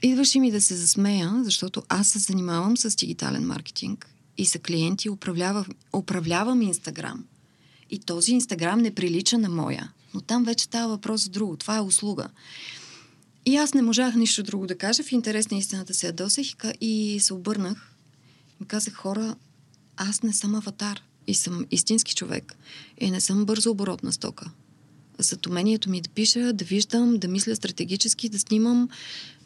идваше ми да се засмея, защото аз се занимавам с дигитален маркетинг и са клиенти, управлявам, управлявам Инстаграм. И този Инстаграм не прилича на моя. Но там вече става въпрос за друго. Това е услуга. И аз не можах нищо друго да кажа. В интерес на истината се ядосах и се обърнах. И казах, хора, аз не съм аватар и съм истински човек. И не съм бързо оборотна стока. Зад умението ми да пиша, да виждам, да мисля стратегически, да снимам.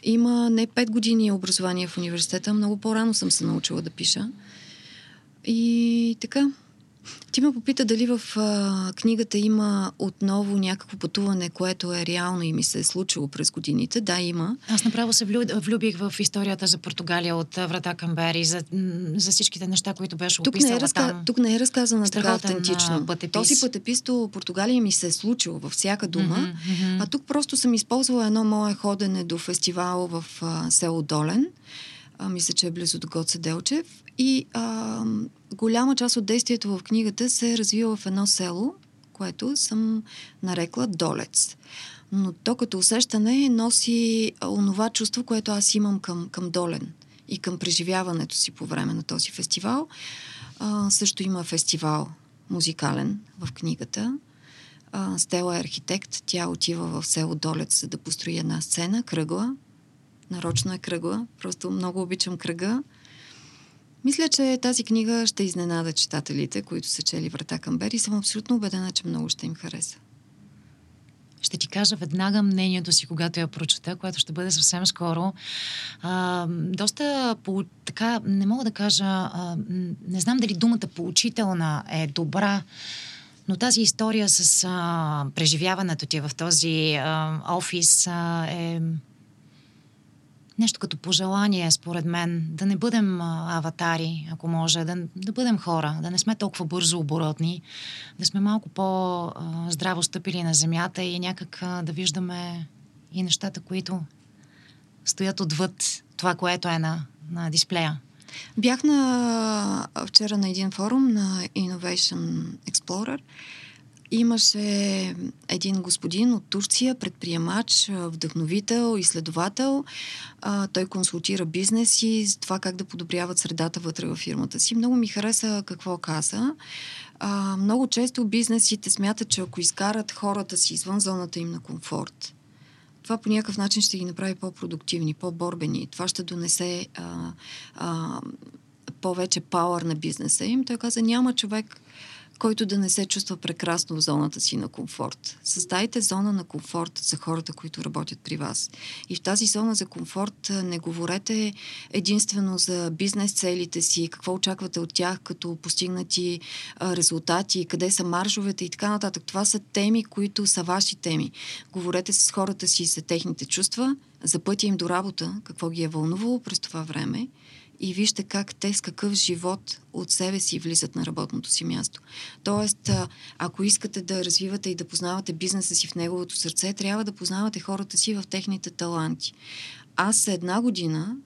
Има не пет години образование в университета, много по-рано съм се научила да пиша. И така, ти ме попита дали в а, книгата има отново някакво пътуване, което е реално и ми се е случило през годините. Да, има. Аз направо се влюбих в историята за Португалия от Врата към Бери, за, за всичките неща, които беше тук описала не е разка... там. Тук не е разказана така автентично. Пътепис. Този пътепис до Португалия ми се е случило във всяка дума, mm-hmm, mm-hmm. а тук просто съм използвала едно мое ходене до фестивал в а, село Долен. А, мисля, че е близо до Гоце Делчев. И а, голяма част от действието в книгата се развива в едно село, което съм нарекла Долец. Но то като усещане носи онова чувство, което аз имам към, към Долен и към преживяването си по време на този фестивал. А, също има фестивал музикален в книгата. А, Стела е архитект. Тя отива в село Долец за да построи една сцена, кръгла. Нарочно е кръгла. Просто много обичам кръга. Мисля, че тази книга ще изненада читателите, които са чели Врата към Бери и съм абсолютно убедена, че много ще им хареса. Ще ти кажа веднага мнението си, когато я прочета, което ще бъде съвсем скоро. А, доста, по, така, не мога да кажа, а, не знам дали думата поучителна е добра, но тази история с а, преживяването ти в този а, офис а, е нещо като пожелание, според мен, да не бъдем аватари, ако може, да, да бъдем хора, да не сме толкова бързо оборотни, да сме малко по-здраво стъпили на земята и някак да виждаме и нещата, които стоят отвъд това, което е на, на дисплея. Бях на, вчера на един форум на Innovation Explorer Имаше един господин от Турция, предприемач, вдъхновител, изследовател. А, той консултира бизнеси за това как да подобряват средата вътре във фирмата си. Много ми хареса какво каза. А, много често бизнесите смятат, че ако изкарат хората си извън зоната им на комфорт, това по някакъв начин ще ги направи по-продуктивни, по-борбени. Това ще донесе а, а, повече пауър на бизнеса им. Той каза, няма човек, който да не се чувства прекрасно в зоната си на комфорт. Създайте зона на комфорт за хората, които работят при вас. И в тази зона за комфорт не говорете единствено за бизнес целите си, какво очаквате от тях като постигнати резултати, къде са маржовете и така нататък. Това са теми, които са ваши теми. Говорете с хората си за техните чувства, за пътя им до работа, какво ги е вълнувало през това време и вижте как те с какъв живот от себе си влизат на работното си място. Тоест, ако искате да развивате и да познавате бизнеса си в неговото сърце, трябва да познавате хората си в техните таланти. Аз една година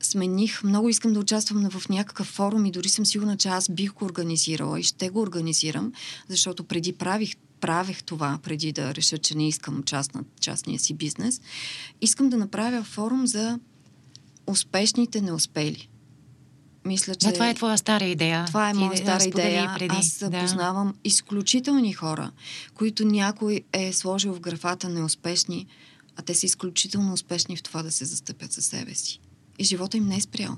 смених, много искам да участвам в някакъв форум и дори съм сигурна, че аз бих го организирала и ще го организирам, защото преди правих правех това, преди да реша, че не искам част на частния си бизнес. Искам да направя форум за успешните неуспели. Мисля, че... Да, това е твоя стара идея. Това е моя стара идея. Преди. Аз да. познавам изключителни хора, които някой е сложил в графата неуспешни, а те са изключително успешни в това да се застъпят за себе си. И живота им не е спрял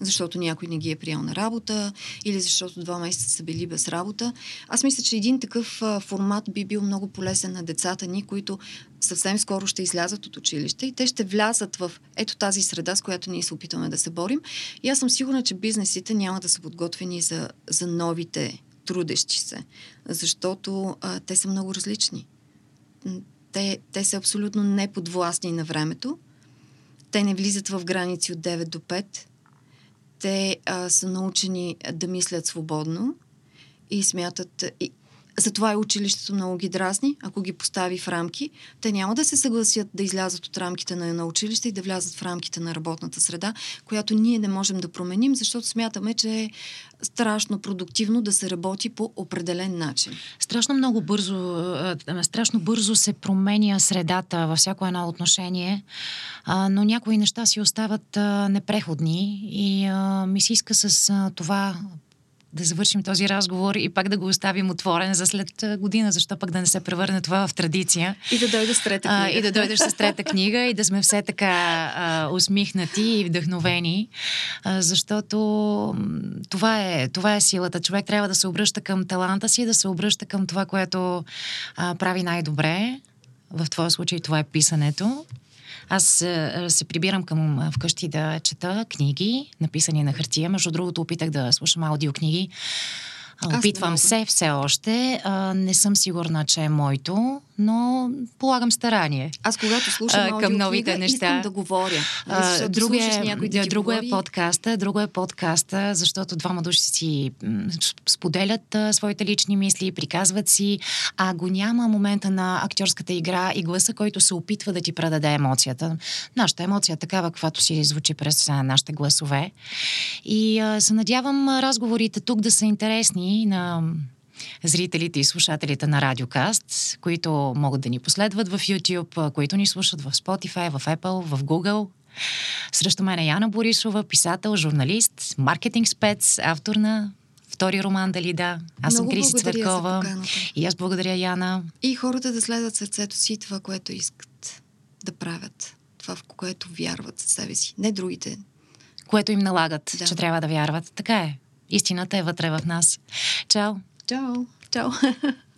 защото някой не ги е приял на работа или защото два месеца са били без работа. Аз мисля, че един такъв формат би бил много полезен на децата ни, които съвсем скоро ще излязат от училище и те ще влязат в ето тази среда, с която ние се опитваме да се борим. И аз съм сигурна, че бизнесите няма да са подготвени за, за новите трудещи се, защото а, те са много различни. Те, те са абсолютно неподвластни на времето. Те не влизат в граници от 9 до 5 те а, са научени да мислят свободно и смятат. Затова и училището много ги дразни, ако ги постави в рамки. Те няма да се съгласят да излязат от рамките на едно училище и да влязат в рамките на работната среда, която ние не можем да променим, защото смятаме, че е страшно продуктивно да се работи по определен начин. Страшно много бързо, страшно бързо се променя средата във всяко едно отношение, но някои неща си остават непреходни и ми се иска с това да завършим този разговор и пак да го оставим отворен за след година, защо пък да не се превърне това в традиция. И да дойдеш с трета книга. А, и да дойдеш с трета книга и да сме все така а, усмихнати и вдъхновени, а, защото това е, това е силата. Човек трябва да се обръща към таланта си, да се обръща към това, което а, прави най-добре. В твоя случай това е писането. Аз се прибирам към вкъщи да чета книги, написани на хартия. Между другото, опитах да слушам аудиокниги. Опитвам се все още. А, не съм сигурна, че е моето, но полагам старание. Аз когато слушам а, към новите неща, искам да говоря. А, друго е, да друго е подкаста, друго е подкаста, защото двама души си споделят а, своите лични мисли, приказват си, а го няма момента на актьорската игра и гласа, който се опитва да ти предаде емоцията. Нашата емоция е такава, каквато си звучи през а, нашите гласове. И а, се надявам разговорите тук да са интересни на зрителите и слушателите на Радиокаст, които могат да ни последват в YouTube, които ни слушат в Spotify, в Apple, в Google. Срещу мен е Яна Борисова, писател, журналист, маркетинг спец, автор на втори роман Дали да. Аз Много съм Криси Цветкова. И аз благодаря, Яна. И хората да следват сърцето си това, което искат да правят. Това, в което вярват със себе си. Не другите. Което им налагат, да. че трябва да вярват. Така е. Истината е вътре в нас. Чао! Чао! Чао!